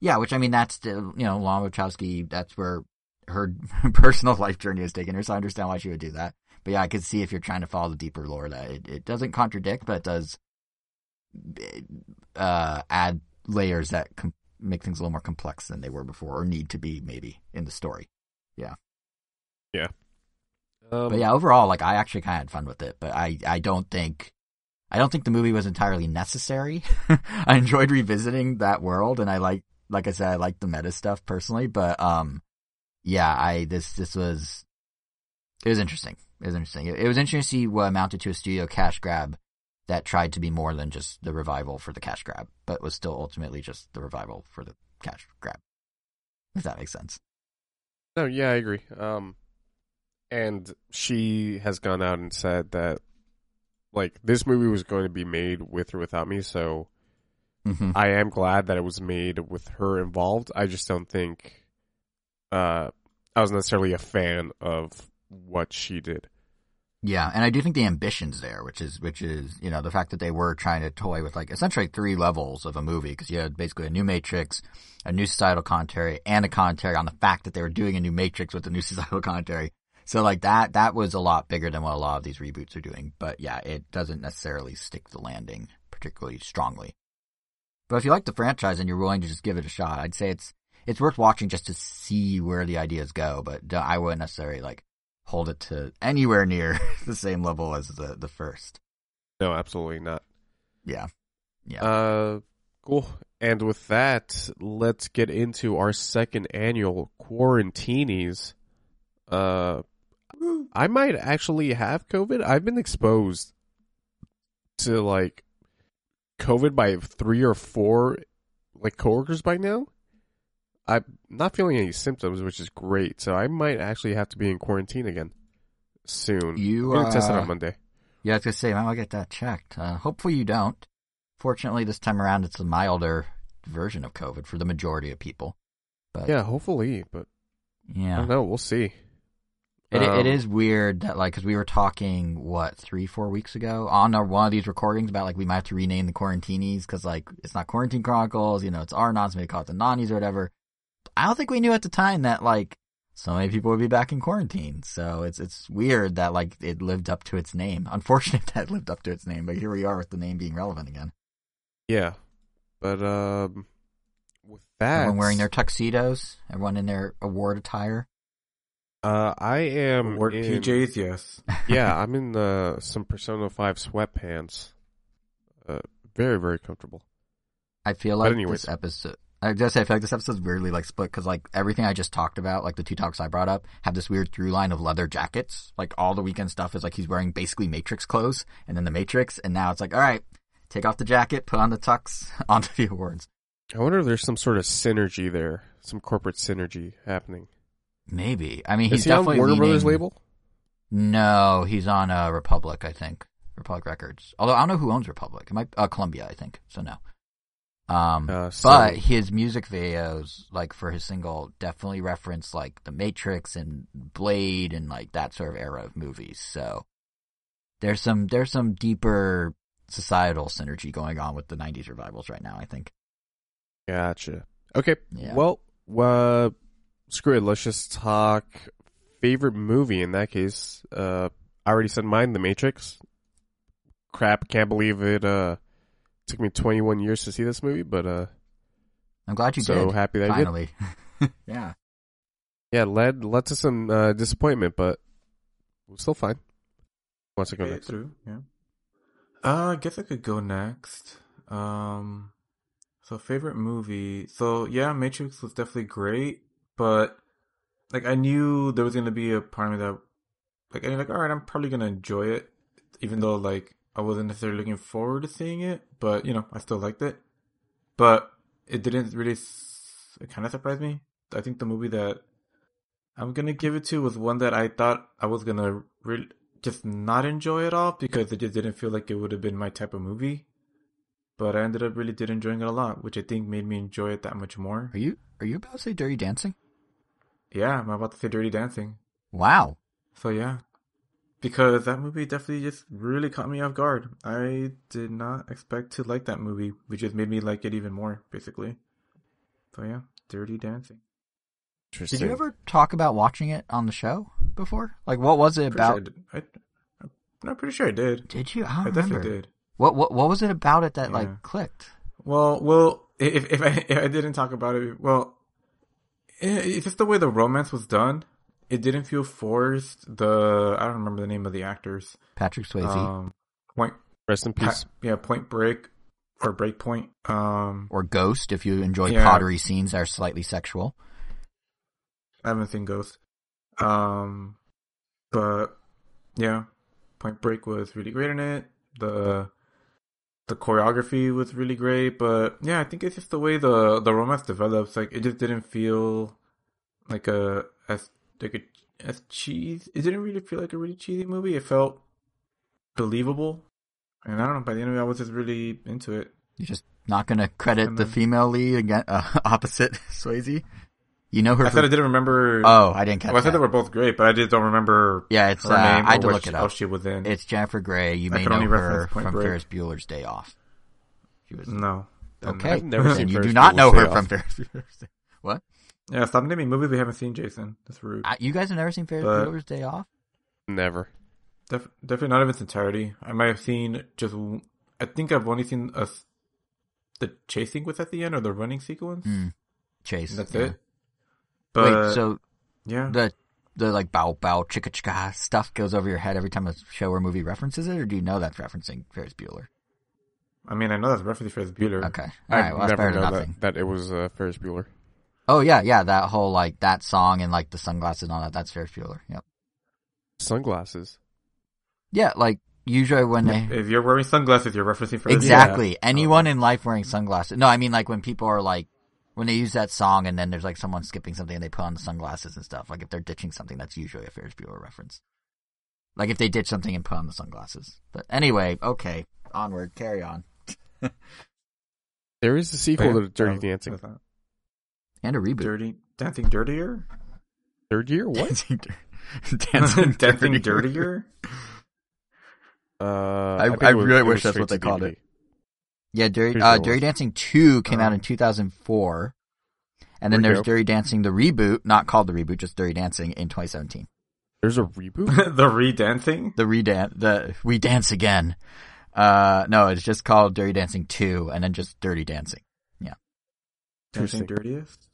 yeah, which I mean that's the you know Lana Wachowski. That's where her personal life journey has taken her. So I understand why she would do that. But yeah, I could see if you're trying to follow the deeper lore that it, it doesn't contradict, but it does uh, add layers that com- make things a little more complex than they were before, or need to be maybe in the story. Yeah. Yeah. Um, But yeah, overall, like I actually kind of had fun with it, but I I don't think I don't think the movie was entirely necessary. I enjoyed revisiting that world, and I like, like I said, I like the meta stuff personally. But um, yeah, I this this was it was interesting. It was interesting. It, it was interesting to see what amounted to a studio cash grab that tried to be more than just the revival for the cash grab, but was still ultimately just the revival for the cash grab. If that makes sense. No, yeah, I agree. Um, and she has gone out and said that, like, this movie was going to be made with or without me, so Mm-hmm. I am glad that it was made with her involved. I just don't think, uh, I was necessarily a fan of what she did. Yeah, and I do think the ambition's there, which is which is you know the fact that they were trying to toy with like essentially three levels of a movie because you had basically a new Matrix, a new societal commentary, and a commentary on the fact that they were doing a new Matrix with a new societal commentary. So like that that was a lot bigger than what a lot of these reboots are doing. But yeah, it doesn't necessarily stick the landing particularly strongly. But if you like the franchise and you're willing to just give it a shot, I'd say it's it's worth watching just to see where the ideas go. But uh, I wouldn't necessarily like hold it to anywhere near the same level as the the first. No, absolutely not. Yeah, yeah. Uh, cool. And with that, let's get into our second annual quarantinis. Uh, I might actually have COVID. I've been exposed to like COVID by three or four like coworkers by now. I'm not feeling any symptoms, which is great. So I might actually have to be in quarantine again soon. You, I'm gonna test it uh, on Monday. yeah, I was gonna say, I might get that checked. Uh, hopefully you don't. Fortunately, this time around, it's a milder version of COVID for the majority of people. But Yeah, hopefully, but I yeah. don't know. We'll see. It, Um, it is weird that like because we were talking what three four weeks ago on our, one of these recordings about like we might have to rename the quarantinis because like it's not quarantine chronicles you know it's our nons maybe call it the nonnies or whatever. I don't think we knew at the time that like so many people would be back in quarantine. So it's it's weird that like it lived up to its name. Unfortunate that it lived up to its name, but here we are with the name being relevant again. Yeah, but um, with that, Everyone wearing their tuxedos, everyone in their award attire. uh, I am Work in, PJs, yes. yeah, I'm in uh, some Persona Five sweatpants. Uh, very very comfortable. I feel But like anyways. this episode. I just say I feel like this episode's weirdly like split because like everything I just talked about, like the two talks I brought up, have this weird through line of leather jackets. Like all the Weeknd stuff is like he's wearing basically Matrix clothes, and then the Matrix, and now it's like all right, take off the jacket, put on the tux, onto the awards. I wonder if there's some sort of synergy there, some corporate synergy happening. Maybe I mean Is he's he on definitely Warner Brothers label? No, he's on uh, Republic, I think. Republic Records. Although I don't know who owns Republic. It might uh, Columbia, I think. So no. Um, Uh, so- but his music videos, like for his single, definitely reference like The Matrix and Blade and like that sort of era of movies. So there's some there's some deeper societal synergy going on with the '90s revivals right now. I think. Gotcha. Okay. Yeah. Well, uh, screw it. Let's just talk favorite movie in that case. Uh, I already said mine, The Matrix. Crap, can't believe it. Uh, took me 21 years to see this movie, but uh, I'm glad you so did. happy that I did. finally. yeah. Yeah, led led to some uh, disappointment, but we're still fine. Once I go next. through, yeah. Uh, I guess I could go next. Um, so favorite movie. So yeah, Matrix was definitely great, but like I knew there was gonna be a part of me that, like, I'm like, all right, I'm probably gonna enjoy it, even though like I wasn't necessarily looking forward to seeing it, but you know, I still liked it. But it didn't really. It kind of surprised me. I think the movie that I'm gonna give it to was one that I thought I was gonna re- just not enjoy at all because it just didn't feel like it would have been my type of movie. But I ended up really did enjoying it a lot, which I think made me enjoy it that much more. Are you are you about to say Dirty Dancing? Yeah, I'm about to say Dirty Dancing. Wow. So yeah, because that movie definitely just really caught me off guard. I did not expect to like that movie, which just made me like it even more, basically. So yeah, Dirty Dancing. Interesting. Did you ever talk about watching it on the show before? Like, what was it Pretty sure I about? I, I'm pretty sure I did. Did you? I I don't definitely remember. did. What what what was it about it that Yeah. like clicked? Well, well, if if I if I didn't talk about it, well, it, it's just the way the romance was done. It didn't feel forced. The I don't remember the name of the actors. Patrick Swayze. Um, Wayne, Rest in peace. Pa- yeah, Point Break or Breakpoint. Um, Or Ghost, if you enjoy Yeah. pottery scenes that are slightly sexual. I haven't seen Ghost. Um, but yeah, Point Break was really great in it. The the choreography was really great, but yeah, I think it's just the way the the romance develops. Like it just didn't feel like a as like a as cheese. It didn't really feel like a really cheesy movie. It felt believable, and I don't know. By the end of it, I was just really into it. You're just not going to credit And the female lead again, uh, opposite Swayze. You know her. I from- said I didn't remember. oh, I didn't catch well, I said that. they were both great, but I just don't remember yeah, it's. her Uh, name I had or to what look it else up. she was in. It's Jennifer Grey. You I may could know only her from Break. Ferris Bueller's Day Off. She was no. Okay. I've never seen Then you do not Bueller's know her from Ferris Bueller's Day. What? Yeah, stop naming movies we haven't seen, Jason. That's rude. Uh, you guys have never seen Ferris But- Bueller's Day Off? Never. Def- definitely not of its entirety. I might have seen just. I think I've only seen a, s- the chasing with at the end or the running sequence. Hmm. Chase. And that's yeah. it. But Wait, so yeah, the the like bow bow chicka chicka stuff goes over your head every time a show or movie references it, or do you know that's referencing Ferris Bueller? I mean, I know that's reference Ferris Bueller. Okay, all I well that's never better than know nothing. that, that it was uh, Ferris Bueller. Oh yeah, yeah, that whole like that song and like the sunglasses and all that. That's Ferris Bueller. Yep. Sunglasses. Yeah, like usually when they If you're wearing sunglasses, you're referencing Ferris. exactly anyone in life wearing sunglasses. No, I mean like when people are like when they use that song and then there's like someone skipping something and they put on the sunglasses and stuff. Like if they're ditching something, that's usually a Ferris Bueller reference. Like if they ditch something and put on the sunglasses. But anyway, okay, onward, carry on. There is a sequel Yeah. to Dirty Oh, Dancing. What's that? And a reboot. Dirty dancing dirtier. Third year? What? Dancing, dir- dancing, dancing dirtier. Uh, I- think I was- really wish that's what they called DVD. it. Yeah, Dirty, uh, Dirty. Dancing 2 came out Um, in 2004. And then there's go. Dirty Dancing, the reboot, not called the reboot, just Dirty Dancing in 2017. There's a reboot. the re-dancing. The redan the We Dance Again. Uh, no, it's just called Dirty Dancing 2 and then just Dirty Dancing. Yeah. Dancing dirtiest.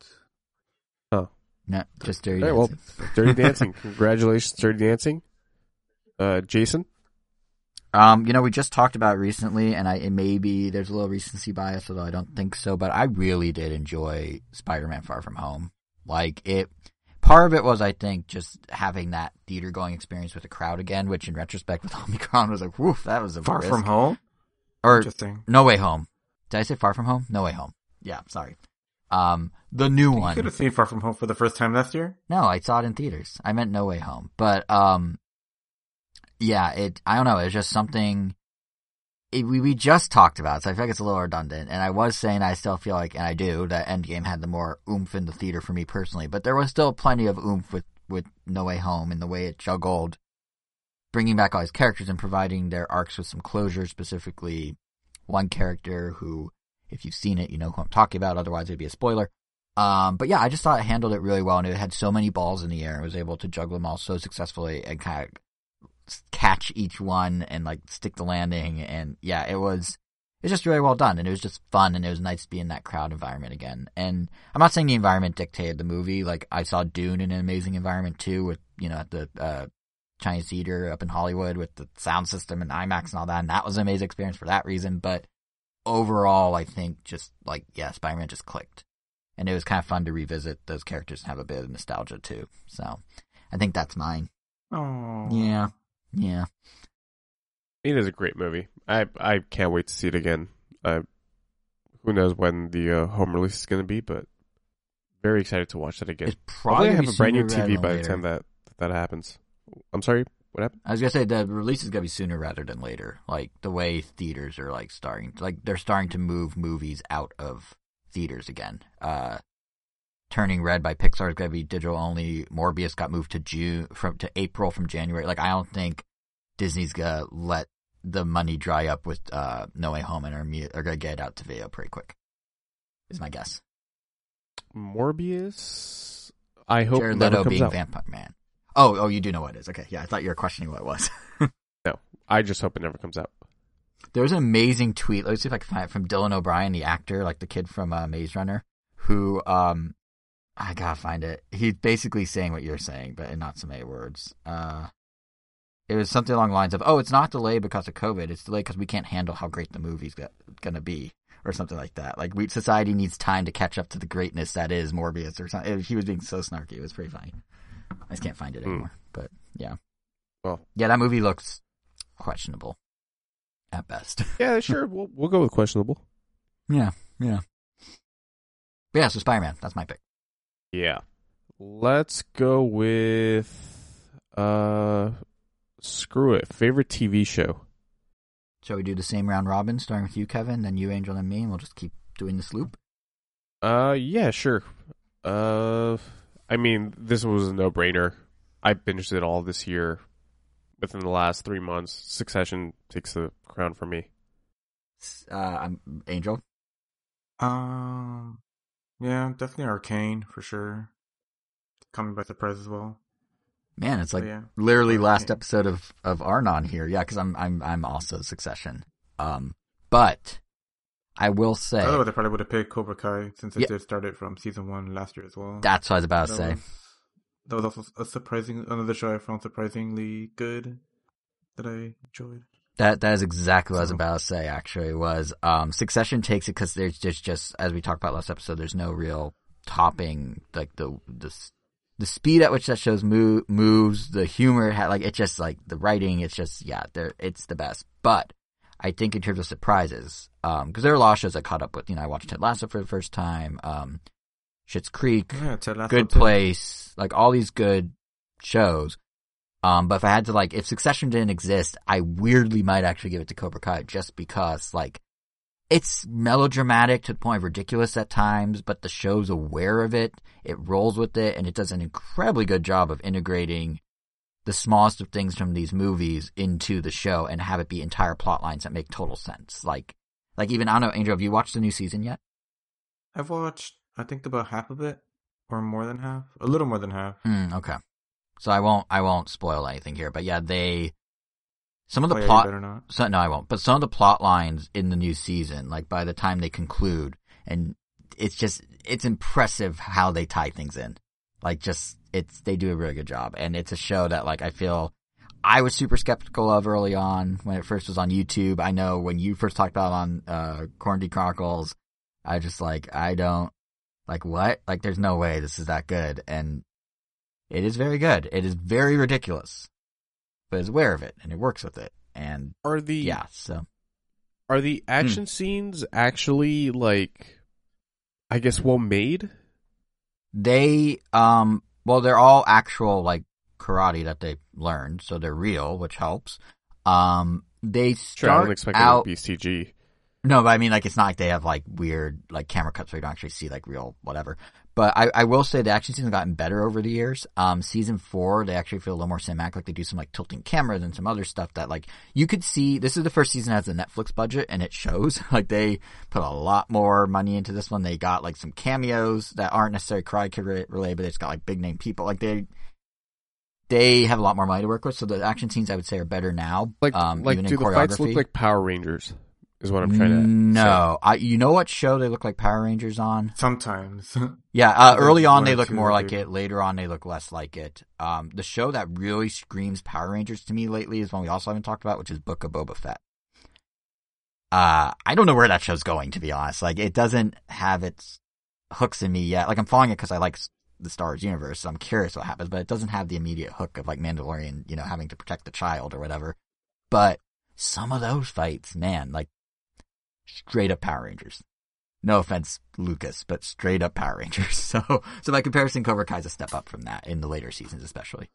No, just Dirty All right, well, Dirty Dancing. Congratulations, Dirty Dancing. Uh, Jason. Um, you know, we just talked about it recently, and I it maybe there's a little recency bias, although I don't think so. But I really did enjoy Spider-Man: Far From Home. Like it, part of it was I think just having that theater going experience with the crowd again, which in retrospect with Omicron was like, woof, that was a Far risk. from home. or Interesting. No Way Home. Did I say Far From Home? No Way Home. Yeah, sorry. Um, the new You one. You could have seen Far From Home for the first time last year. No, I saw it in theaters. I meant No Way Home. But um yeah, it I don't know, it's just something it, we we just talked about, it, so I feel like it's a little redundant. And I was saying I still feel like and I do that Endgame had the more oomph in the theater for me personally, but there was still plenty of oomph with with No Way Home and the way it juggled bringing back all his characters and providing their arcs with some closure, specifically one character who if you've seen it, you know who I'm talking about, otherwise it'd be a spoiler. Um, but yeah, I just thought it handled it really well, and it had so many balls in the air. and was able to juggle them all so successfully and kind of catch each one and like stick the landing. And yeah, it was it was just really well done, and it was just fun, and it was nice to be in that crowd environment again. And I'm not saying the environment dictated the movie. Like I saw Dune in an amazing environment too, with you know at the uh, Chinese theater up in Hollywood with the sound system and IMAX and all that, and that was an amazing experience for that reason. But overall, I think just like yeah, Spider-Man just clicked and it was kind of fun to revisit those characters and have a bit of nostalgia too. So I think that's mine. Oh. Yeah, yeah. It is a great movie. I I can't wait to see it again. Uh, who knows when the uh, home release is going to be, but very excited to watch that again. It's Probably probably have a brand new TV than by the time that that happens. I'm sorry. What happened? I was gonna say the release is gonna be sooner rather than later. Like the way theaters are like starting, like they're starting to move movies out of theaters again. Uh, Turning Red by Pixar is gonna be digital only. Morbius got moved to June from to April from January. Like I don't think Disney's gonna let the money dry up with uh, No Way Home and are, are gonna get it out to video pretty quick. Is my guess. Morbius. I hope Jared Leto being out. Vampire Man. Oh, oh, you do know what it is. Okay, yeah, I thought you were questioning what it was. No, I just hope it never comes out. There was an amazing tweet. Let's see if I can find it from Dylan O'Brien, the actor, like the kid from uh, Maze Runner, who um, I gotta find it. He's basically saying what you're saying, but in not so many words. Uh, it was something along the lines of, "Oh, it's not delayed because of COVID. It's delayed because we can't handle how great the movie's going to be." Or something like that. Like we society needs time to catch up to the greatness that is Morbius, or something. He was being so snarky. It was pretty funny. I just can't find it anymore. But yeah, Well. yeah, that movie looks questionable at best. Yeah, sure. we'll we'll go with questionable. yeah, yeah, But yeah. So Spider Man, that's my pick. Yeah. Let's go with uh screw it. Favorite TV show. Shall we do the same round robin, starting with you, Kevin, then you, Angel, and me, and we'll just keep doing this loop? Uh yeah, sure. Uh I mean, this was a no-brainer. I binged it all this year within the last 3 months. Succession takes the crown for me. Uh, I'm Angel. Um, yeah, definitely Arcane for sure. Coming by surprise as well. Man, it's like But yeah, literally Okay. last episode of of Arnon here. Yeah, because I'm I'm I'm also Succession. Um, but I will say Otherwise, I probably would have picked Cobra Kai since it Yeah. did start it from season one last year as well. that's what I was about to say. was, that was also a surprising another show I found surprisingly good that I enjoyed. That that is exactly what I was about to say. Actually, was um, Succession takes it because there's just just as we talked about last episode. There's no real topping like the the the speed at which that shows move, moves, the humor, like it's just like the writing. It's just yeah, there it's the best. But I think in terms of surprises, because there are a lot of shows I caught up with. You know, I watched Ted Lasso for the first time. Um, Schitt's Creek, Yeah, Good too. Place, like all these good shows. Um, but if I had to like, if Succession didn't exist, I weirdly might actually give it to Cobra Kai just because like, it's melodramatic to the point of ridiculous at times, but the show's aware of it. It rolls with it and it does an incredibly good job of integrating the smallest of things from these movies into the show and have it be entire plot lines that make total sense. Like, like even, I don't know, Angel, have you watched the new season yet? I've watched, I think about half of it, or more than half, a little more than half. Mm, okay. So I won't I won't spoil anything here, but yeah, they some of the Oh, plot so, no, I won't. But some of the plot lines in the new season, like by the time they conclude, and it's just it's impressive how they tie things in. Like just it's they do a really good job, and it's a show that like I feel I was super skeptical of early on when it first was on YouTube. I know when you first talked about it on uh Quarantine Chronicles, I just like I don't like what like there's no way this is that good, and it is very good. It is very ridiculous, but is aware of it and it works with it, and Are the yeah, so are Hmm. the action scenes actually like I guess well made? they um well they're all actual like karate that they learned, so they're real, which helps. Um they Sure, I start don't expect out it to be CG. No, but I mean like it's not like they have like weird like camera cuts where you don't actually see like real whatever. But I, I will say the action scenes have gotten better over the years. Um, season four, they actually feel a little more cinematic. Like they do some like tilting cameras and some other stuff that like you could see. This is the first season that has a Netflix budget and it shows. Like they put a lot more money into this one. They got like some cameos that aren't necessarily Karate Kid related, but it's got like big name people. Like they, they have a lot more money to work with. So the action scenes I would say are better now. Like um, like even do in the fights look choreography. like Power Rangers? Is what I'm trying to No, I, you know what show they look like Power Rangers on? Sometimes. Yeah, uh, early on they look more I like it. Later on they look less like it. Um, the show that really screams Power Rangers to me lately is one we also haven't talked about, which is Book of Boba Fett. Uh, I don't know where that show's going to be honest. Like it doesn't have its hooks in me yet. Like I'm following it because I like the Star Wars universe, so I'm curious what happens, but it doesn't have the immediate hook of like Mandalorian, you know, having to protect the child or whatever. But some of those fights, man, like straight up Power Rangers. No offense, Lucas, but straight up Power Rangers. So, so by comparison, Cobra Kai's a step up from that in the later seasons, especially.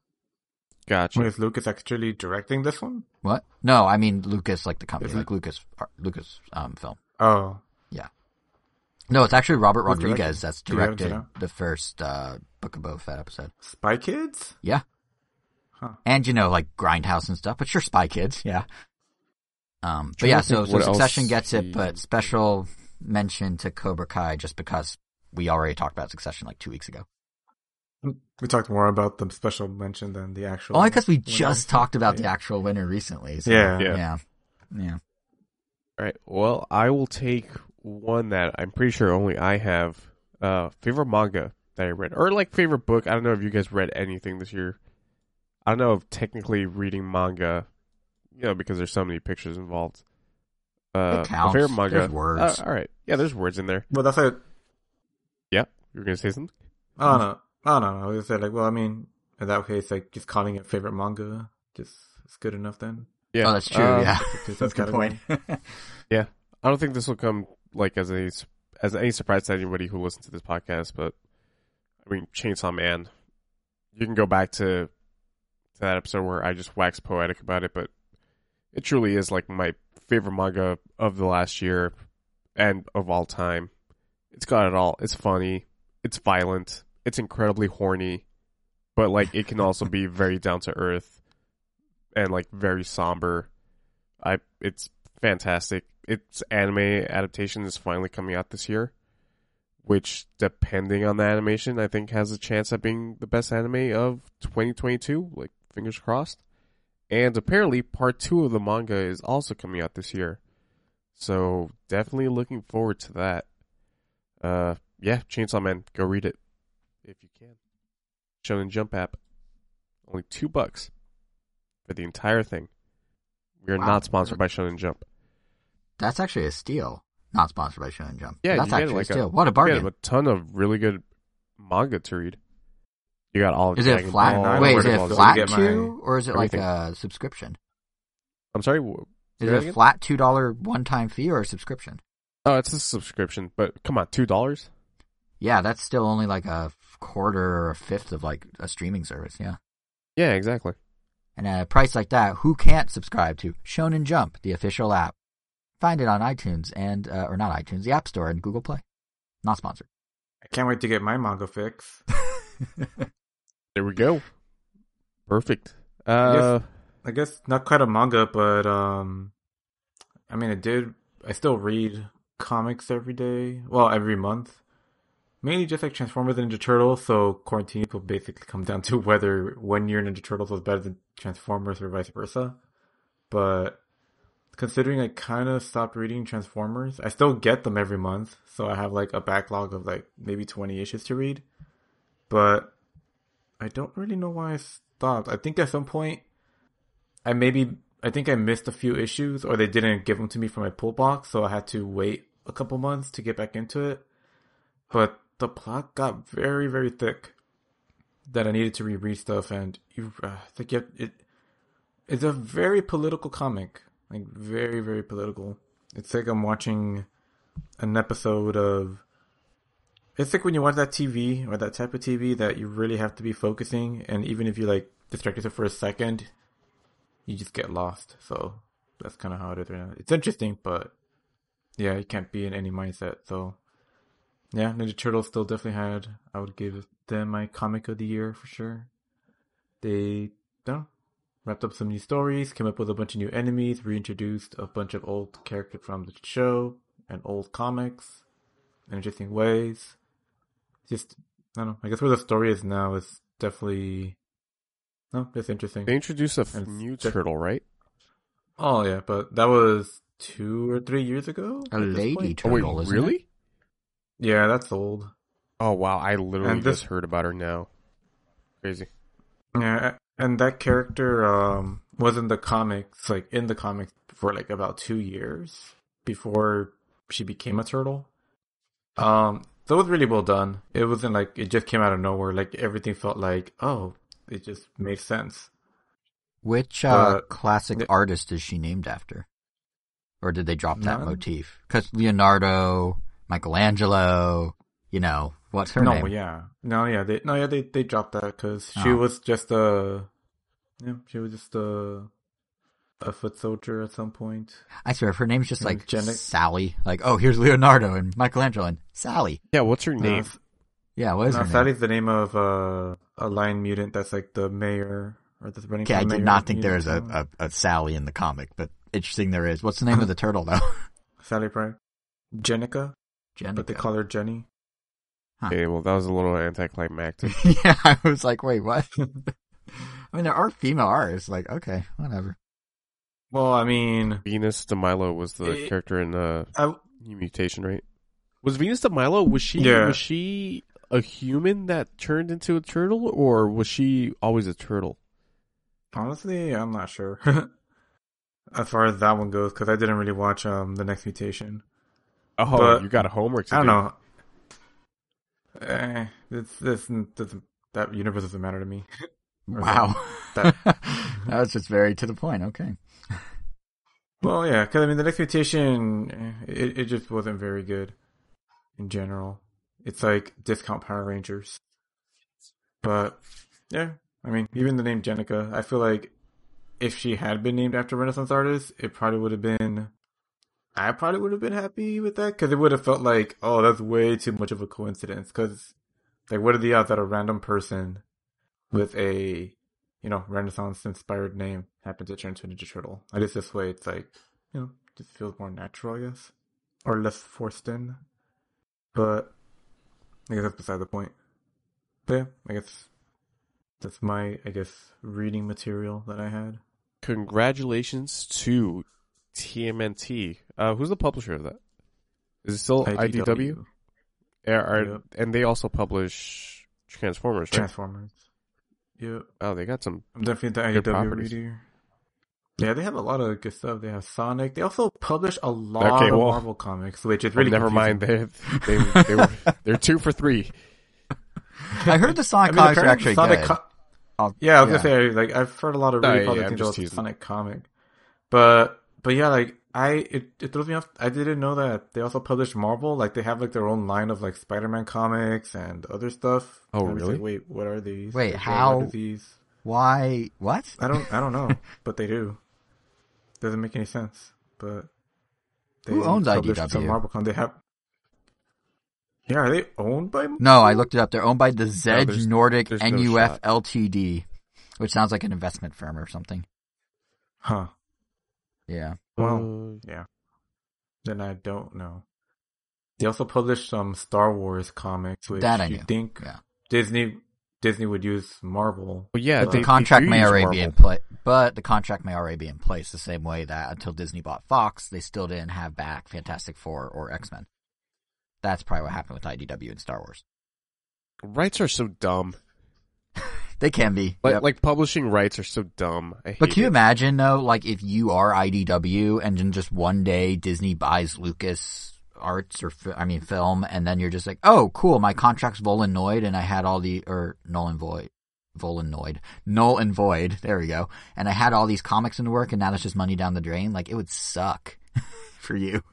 Gotcha. Wait, is Lucas actually directing this one? What? No, I mean Lucas, like the company, Is it- like Lucas, Lucas um, film. Oh, yeah. No, it's actually Robert Who's directing? Rodriguez that's Do you happen to directed know? the first uh, Book of Boba Fett episode. Spy Kids? Yeah, Huh. and you know, like Grindhouse and stuff. But sure, Spy Kids, yeah. Um, but yeah, so so what else Succession gets it, but special mention to Cobra Kai just because we already talked about Succession like two weeks ago. We talked more about the special mention than the actual. Only because we winner. just talked about the actual winner recently. So, Yeah. Yeah. yeah, yeah. All right. Well, I will take one that I'm pretty sure only I have. Uh, favorite manga that I read, or like favorite book. I don't know if you guys read anything this year. I don't know if technically reading manga, you know, because there's so many pictures involved. Uh, It counts. A favorite manga. There's words. Uh, all right. Yeah, there's words in there. Well, that's like Yeah, you were gonna say something. I don't know. I don't know. I was gonna say like, well, I mean, in that case, like just calling it favorite manga just is good enough then. Yeah, Oh, that's true. um, yeah, Because that's a good point. Yeah, I don't think this will come like as a as any surprise to anybody who listens to this podcast, but I mean, Chainsaw Man. You can go back to to that episode where I just wax poetic about it, but it truly is like my favorite manga of the last year and of all time. It's got it all. It's funny. It's violent. It's incredibly horny, but like it can also be very down to earth and like very somber. I it's fantastic. Its anime adaptation is finally coming out this year, which depending on the animation, I think has a chance at being the best anime of 2022. Like fingers crossed. And apparently, part two of the manga is also coming out this year, so definitely looking forward to that. Uh, yeah, Chainsaw Man, go read it if you can. Shonen Jump app, only two bucks for the entire thing. We are Wow. not sponsored by Shonen Jump. That's actually a steal. Not sponsored by Shonen Jump. Yeah, that's actually like, a a- steal. what a bargain! have a ton of really good manga to read. You got all of Is it a Dragon flat? Ball, Wait, is it a flat Get two, or is it like a subscription? I'm sorry. wh- Is it a flat two dollar one time fee or a subscription? Oh, it's a subscription, but come on, two dollars. Yeah, that's still only like a quarter or a fifth of like a streaming service. Yeah, Yeah, exactly. and at a price like that, who can't subscribe to Shonen Jump, the official app? Find it on iTunes and uh, or not iTunes, the App Store and Google Play. Not sponsored. I can't wait to get my manga fix. There we go. Perfect. Uh, I guess not quite a manga, but um, I mean, I did. I still read comics every day. Well, every month. Mainly just like Transformers and Ninja Turtles. So quarantine will basically come down to whether one year Ninja Turtles was better than Transformers or vice versa. But considering I kind of stopped reading Transformers, I still get them every month. So I have like a backlog of like maybe twenty issues to read. But I don't really know why I stopped. I think at some point I maybe I think I missed a few issues or they didn't give them to me from my pull box, so I had to wait a couple months to get back into it. But the plot got very very thick that I needed to reread stuff, and you, uh, I think it it's a very political comic, like very very political. It's like I'm watching an episode of. It's like when you watch that TV or that type of TV that you really have to be focusing, and even if you like distract yourself for a second, you just get lost. So that's kind of how it is right now. It's interesting, but yeah, you can't be in any mindset. So yeah, Ninja Turtles still definitely had. I would give them my comic of the year for sure. They wrapped up some new stories, came up with a bunch of new enemies, reintroduced a bunch of old characters from the show and old comics in interesting ways. Just I don't know. I guess where the story is now is definitely no, it's interesting. they introduced a f- new the- turtle, right? Oh yeah, but that was two or three years ago. A lady point. Oh wait, turtle, isn't really? it? Yeah, that's old. Oh wow, I literally And this- just heard about her now. Crazy. Yeah, and that character um was in the comics, like in the comics for like about two years before she became a turtle. Um, so it was really well done. It wasn't like it just came out of nowhere. Like everything felt like, oh, it just made sense. Which uh, Uh, classic yeah. artist is she named after? Or did they drop that None. motif? Because Leonardo, Michelangelo, you know, what's her no, name? yeah, no, yeah, they no, yeah, they they dropped that because she Oh. was just a, yeah, she was just a, a foot soldier at some point. I swear, if her name's just like Janet- Sally, like, oh, here's Leonardo and Michelangelo and Sally. Yeah, what's her No, name? Yeah, what is no, her name? Sally's the name of uh, a lion mutant that's like the mayor or the running. Okay, I did mayor not think there was a, a, a Sally in the comic, but interesting there is. What's the name of the turtle though? Sally Pride, Jennika, Jennika. but they call her Jenny. Okay, well that was a little anticlimactic. yeah, I was like, wait, what? I mean, there are female artists. Like, okay, whatever. Well, I mean, Venus de Milo was the It- character in uh, I, Mutation, right? Was Venus de Milo was she Yeah. was she a human that turned into a turtle, or was she always a turtle? Honestly, I'm not sure. as far as that one goes, because I didn't really watch um the next mutation. Oh, But- you got a homework to I don't do. know. Eh, this this doesn't that universe doesn't matter to me. Wow. that- that was just very to the point. Okay. Well, yeah, because I mean the next mutation, eh, it it just wasn't very good in general. It's like discount Power Rangers, but yeah, I mean even the name Jennika, I feel like if she had been named after Renaissance artist, it probably would have been. I probably would have been happy with that because it would have felt like, oh, that's way too much of a coincidence. Because, like, what are the odds that a random person with a, you know, Renaissance inspired name happens to turn into Ninja Turtle? I guess this way it's like, you know, just feels more natural, I guess, or less forced in. But I guess that's beside the point. But yeah, I guess that's my, I guess, reading material that I had. Congratulations to TMNT. Uh, who's the publisher of that? Is it still IDW? Yeah, are- Yep. And they also publish Transformers, right? Transformers. Yep. oh, they got some. I'm definitely the Good IDW properties. reader. Yeah, they have a lot of good stuff. They have Sonic. They also publish a lot Okay, of well- Marvel comics, which is really oh, never mind. They they they were they're two for three. I heard the Sonic I mean, comics are actually Sonic good. co- I'll- yeah, I was gonna say like I've heard a lot of Oh, really yeah, positive things about. Sonic comic, but but yeah, like I it, it throws me off. I didn't know that they also publish Marvel. Like they have like their own line of like Spider-Man comics and other stuff. Oh, And I was really? like, Wait, what are these? Wait, Like, how- are these? Why? What? I don't I don't know, but they do. Doesn't make any sense, but Who owns publish IDW? Some Marvel con. They have. Yeah, are they owned by? No, I looked it up. They're owned by the Zedge there's- Nordic there's no NUF shot. Ltd, which sounds like an investment firm or something. Huh. Yeah. Well, Uh, yeah. Then I don't know. They also published some Star Wars comics, which That I you knew. think Yeah. Disney Disney would use Marvel. well, yeah, But they, the contract they may use already be in place. But the contract may already be in place the same way that until Disney bought Fox, they still didn't have back Fantastic Four or X Men. That's probably what happened with IDW and Star Wars. Rights are so dumb. They can be. Like Yep. like publishing rights are so dumb. I hate But can you it. imagine though, like if you are IDW and then just one day Disney buys Lucas Arts or I mean film, and then you're just like, oh, cool, my contract's Volanoid, and I had all the or null and void, Volanoid, null and void. There we go. And I had all these comics in the work, and now it's just money down the drain. Like it would suck for you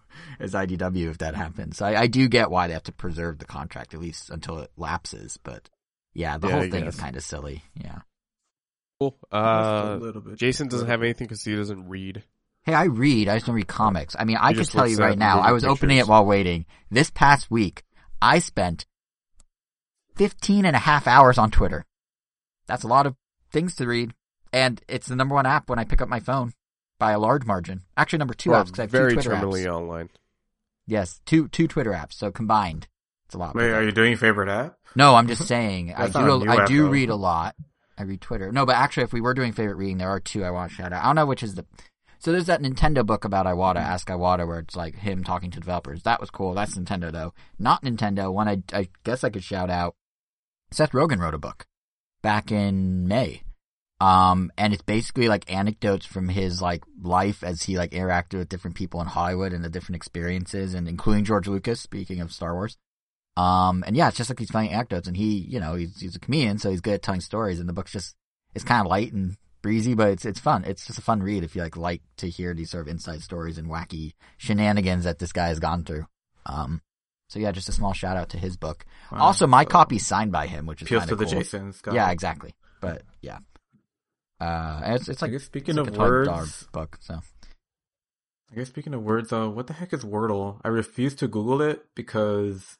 as IDW if that happens. I, I do get why they have to preserve the contract at least until it lapses, but yeah, the Yeah, whole I thing is kind of silly. Yeah. Cool. Just a Uh, little bit. Jason doesn't have anything because he doesn't read. Hey, I read. I just don't read comics. I mean, I can tell you right now. I was opening it while waiting. This past week, I spent 15 and a half hours on Twitter. That's a lot of things to read. And it's the number one app when I pick up my phone by a large margin. Actually, number two Well, apps because I have very two Twitter terminally apps. online. Yes, two two Twitter apps. So combined, it's a lot. Wait, are you doing favorite app? No, I'm just saying. I That's not do. new I app, do though. read a lot. I read Twitter. No, but actually, if we were doing favorite reading, there are two I want to shout out. I don't know which is the. So there's that Nintendo book about Iwata, Ask Iwata, where it's like him talking to developers. That was cool. That's Nintendo though. Not Nintendo. One I I guess I could shout out. Seth Rogen wrote a book back in May. Um, and it's basically like anecdotes from his like life as he like interacted with different people in Hollywood and the different experiences, and including George Lucas. Speaking of Star Wars, um, and yeah, it's just like these funny anecdotes, and he, you know, he's he's a comedian, so he's good at telling stories, and the book's just it's kind of light and breezy, but it's it's fun. It's just a fun read if you like like to hear these sort of inside stories and wacky shenanigans that this guy has gone through. Um, so yeah, just a small shout out to his book. Wow. Also, my So, copy's signed by him, which is appeals kind to of the cool. Jasons. Yeah, exactly. But yeah, uh, it's it's like speaking it's of like a Todd words, book. So I guess speaking of words, uh, what the heck is Wordle? I refuse to Google it because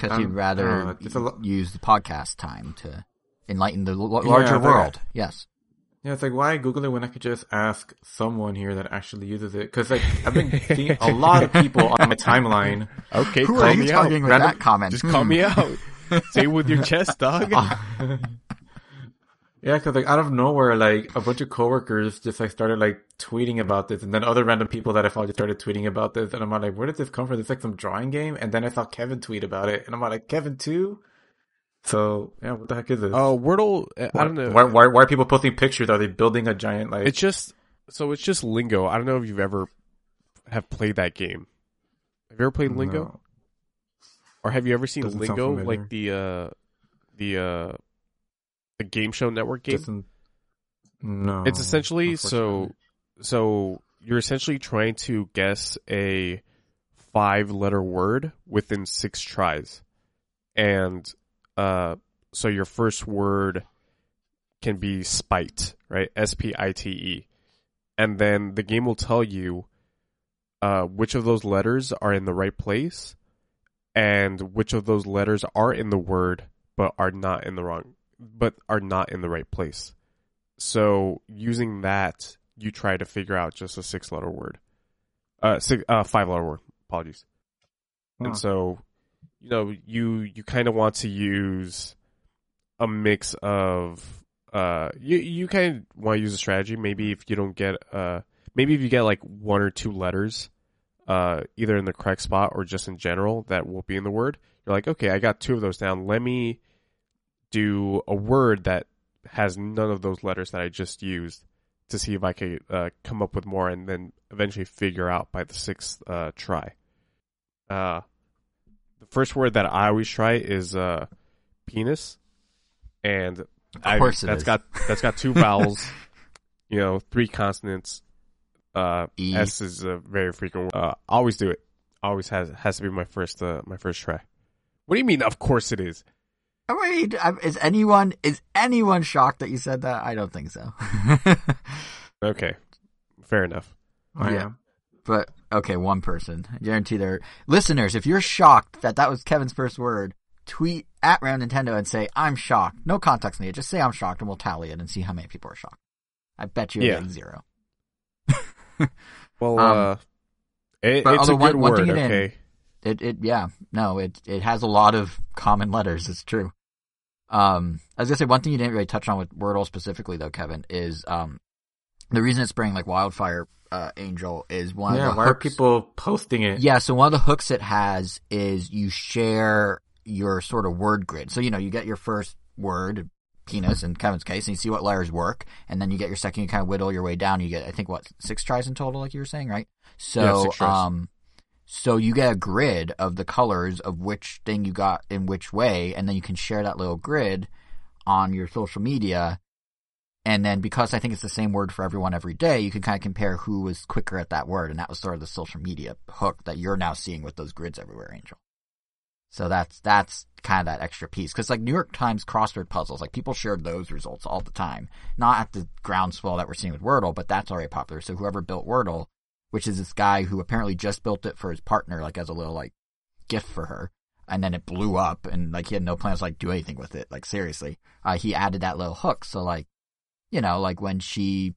because Um, you'd rather uh, lo- use the podcast time to enlighten the l- larger like- world. Yes. yeah, it's like why Google it when I could just ask someone here that actually uses it? Because like I've been seeing a lot of people on my timeline. Okay, Who call are you me out. with Random- that comment? Just Hmm. call me out. Say it with your chest, dog. Yeah, because like out of nowhere, like a bunch of coworkers just like started like tweeting about this, and then other random people that I followed just started tweeting about this, and I'm like, where did this come from? It's like some drawing game, and then I saw Kevin tweet about it, and I'm like, Kevin too. So yeah, what the heck is this? Oh, Wordle. I why, don't know. Why, why, why are people posting pictures? Are they building a giant like? It's just so it's just lingo. I don't know if you've ever have played that game. Have you ever played lingo, No. or have you ever seen Doesn't lingo, like the uh the uh the game show network game? Doesn't- no. it's essentially so so you're essentially trying to guess a five letter word within six tries and uh so your first word can be spite right s-p-i-t-e and then the game will tell you uh which of those letters are in the right place and which of those letters are in the word but are not in the wrong but are not in the right place so using that, you try to figure out just a six letter word. Uh, six, uh, five letter word. Apologies. Huh. And so, you know, you, you kind of want to use a mix of, uh, you, you kind of want to use a strategy. Maybe if you don't get, uh, maybe if you get like one or two letters, uh, either in the correct spot or just in general that will be in the word, you're like, okay, I got two of those down. Let me do a word that has none of those letters that I just used to see if I could uh, come up with more and then eventually figure out by the sixth uh, try. Uh, the first word that I always try is uh, penis, and I, that's is. got that's got two vowels, you know, three consonants. Uh, E. S is a very frequent. Uh, always do it. Always has has to be my first uh, my first try. What do you mean? Of course it is. I mean, is anyone is anyone shocked that you said that? I don't think so. Okay, fair enough. I yeah. am. but okay, one person. I guarantee they're listeners. If you're shocked that that was Kevin's first word, tweet at Round Nintendo and say I'm shocked. No context needed. Just say I'm shocked, and we'll tally it and see how many people are shocked. I bet you Yeah. zero. Well, Um, uh, it, it's a one- good one word. thing it didn't- Okay, It it yeah no it it has a lot of common letters. It's true. Um, I was gonna say one thing you didn't really touch on with Wordle specifically though, Kevin, is um the reason it's spraying like wildfire. Uh, Angel is one Yeah, of the why are people posting it? Yeah, so one of the hooks it has is you share your sort of word grid. So, you know, you get your first word, penis in Kevin's case, and you see what letters work, and then you get your second, you kind of whittle your way down. You get, I think, what, six tries in total, like you were saying, right? So, Yeah, um, so you get a grid of the colors of which thing you got in which way, and then you can share that little grid on your social media. And then because I think it's the same word for everyone every day, you can kind of compare who was quicker at that word. And that was sort of the social media hook that you're now seeing with those grids everywhere, Angel. So that's, that's kind of that extra piece. Cause like New York Times crossword puzzles, like people shared those results all the time. Not at the groundswell that we're seeing with Wordle, but that's already popular. So whoever built Wordle, which is this guy who apparently just built it for his partner, like as a little like gift for her. And then it blew up and like he had no plans to like do anything with it. Like seriously, uh, he added that little hook. So like, you know, like when she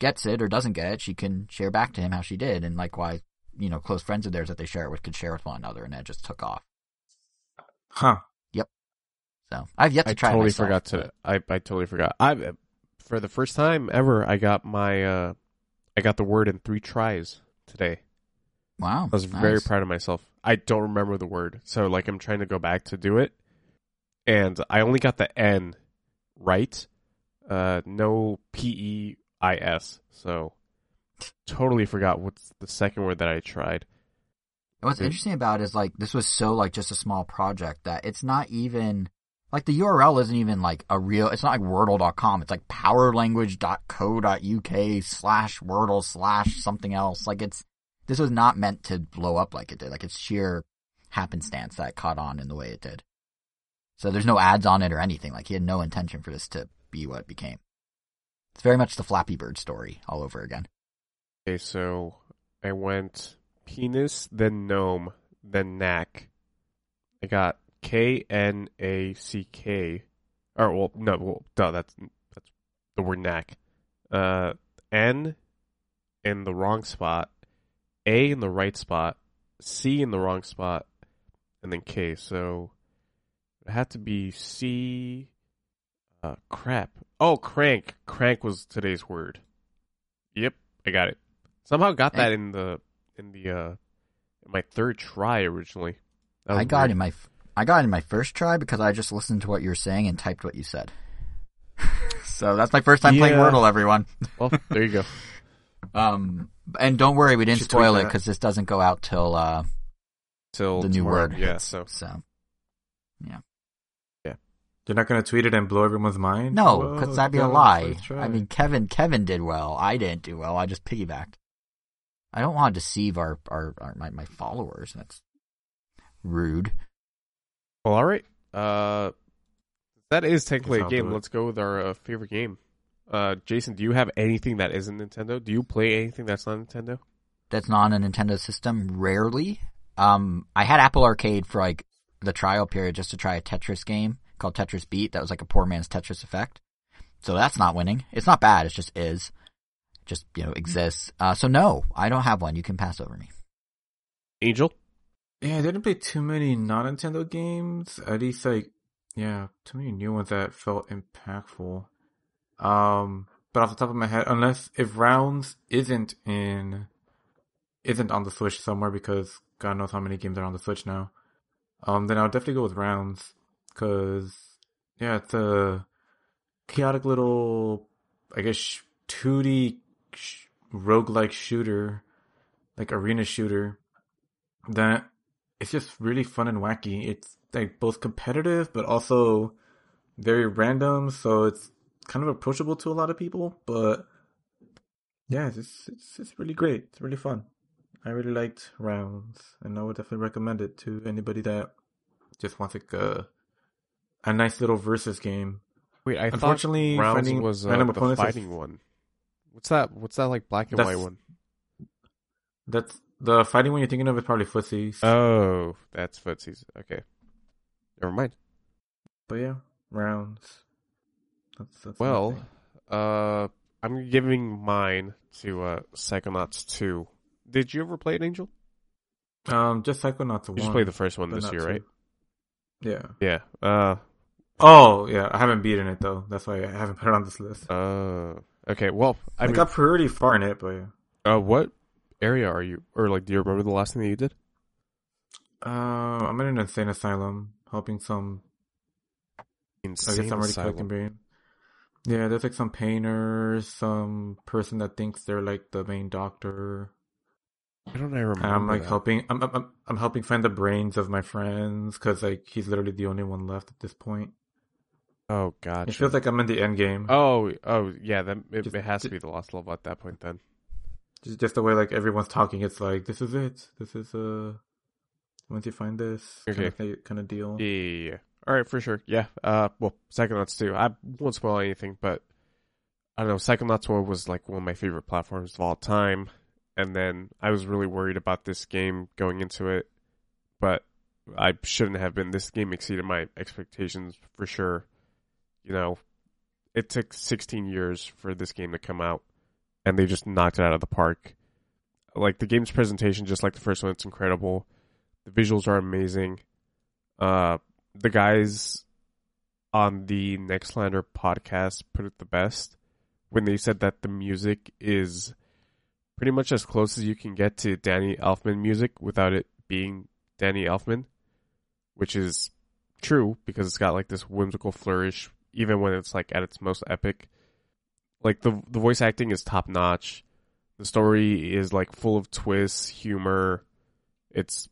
gets it or doesn't get it, she can share back to him how she did. And likewise, you know, close friends of theirs that they share it with could share with one another. And it just took off. Huh. Yep. So I've yet to I try it totally myself, forgot to. I I totally forgot. I for the first time ever, I got my uh, I got the word in three tries today. Wow. I was very proud of myself. I don't remember the word, so like I'm trying to go back to do it, and I only got the N right. Uh, no P E I S. So totally forgot what's the second word that I tried. And What's interesting about it is like this was so like just a small project that it's not even like the URL isn't even like a real it's not like wordle.com it's like powerlanguage.co.uk slash wordle slash something else. Like it's this was not meant to blow up like it did. Like it's sheer happenstance that caught on in the way it did. So there's no ads on it or anything. Like he had no intention for this to be what it became. It's very much the Flappy Bird story all over again. Okay, so I went penis, then gnome, then knack. I got K N A C K. Or well, no, well, duh, that's that's the word knack. Uh, N in the wrong spot, A in the right spot, C in the wrong spot, and then K. So it had to be C. Uh, crap. Oh, crank. Crank was today's word. Yep, I got it. Somehow got that in the in the uh in my third try originally. I got weird. in my I got in my first try because I just listened to what you were saying and typed what you said. so that's my first time playing Wordle, everyone. Well, there you go. Um, and don't worry, we didn't Should spoil it because this doesn't go out till uh, Till the new tomorrow. word. Yeah. So. So yeah. You're not gonna tweet it and blow everyone's mind? no, Whoa, because that'd be a lie. I mean, Kevin, Kevin did well. I didn't do well. I just piggybacked. I don't want to deceive our, our, our my, my followers. That's rude. Well, all right. Uh, that is technically a game. Let's go with our uh, favorite game. Uh, Jason, do you have anything that isn't Nintendo? Do you play anything that's not Nintendo? That's not on a Nintendo system. Rarely. Um, I had Apple Arcade for like the trial period just to try a Tetris game called Tetris Beat. That was like a poor man's Tetris Effect. So that's not winning. It's not bad. It just is. Just you know exists. Uh, so no, I don't have one. You can pass over me. Angel. Yeah, I didn't play too many non Nintendo games. At least like yeah, too many new ones that felt impactful. Um but off the top of my head, unless if rounds isn't in isn't on the Switch somewhere because God knows how many games are on the Switch now. Um then I'll definitely go with rounds cuz yeah, it's a chaotic little I guess 2D sh- roguelike shooter, like arena shooter that it's just really fun and wacky. It's like both competitive but also very random, so it's kind of approachable to a lot of people. But yeah, it's it's it's really great. It's really fun. I really liked rounds, and I would definitely recommend it to anybody that just wants like a a nice little versus game. Wait, I Unfortunately, thought Rounds finding was uh, random the opponents is- fighting one. What's that? What's that like black and That's- white one? That's the fighting one you're thinking of is probably footsies. Oh, that's footsies. Okay, never mind. but yeah, rounds. That's, that's Well, uh, I'm giving mine to uh, Psychonauts 2. Did you ever play it, Angel? um, just Psychonauts You one. just played the first one this year, two. right? Yeah. Yeah. Uh, Oh, yeah. I haven't beaten it though. That's why I haven't put it on this list. uh, okay. Well, I I mean, got pretty far in it, but yeah. uh, what area are you? Or like, do you remember the last thing that you did? Uh, I'm in an insane asylum helping some. I Insane guess I'm already Asylum. collecting brain. Yeah, there's like some painters, some person that thinks they're like the main doctor. I don't I remember? And I'm like that? helping. I'm, I'm I'm- helping find the brains of my friends because like he's literally the only one left at this point. Oh god. It feels like I'm in the end game. Oh, oh yeah. Then it, Just- it has to be the last level at that point. Then. Just, just the way like everyone's talking, it's like this is it. This is uh once you find this kind of, kind of deal. Yeah, yeah, yeah. All right, for sure. Yeah. Uh, well, second Psychonauts too. I won't spoil anything, but I don't know. Second Psychonauts 1 was like one of my favorite platforms of all time. And then I was really worried about this game going into it, but I shouldn't have been. This game exceeded my expectations for sure. You know, it took 16 years for this game to come out, and they just knocked it out of the park. Like the game's presentation, just like the first one, it's incredible. The visuals are amazing. Uh, the guys on the Nextlander podcast put it the best when they said that the music is pretty much as close as you can get to Danny Elfman music without it being Danny Elfman, which is true because it's got like this whimsical flourish even when it's like at its most epic. Like the the voice acting is top notch. The story is like full of twists, humor. It's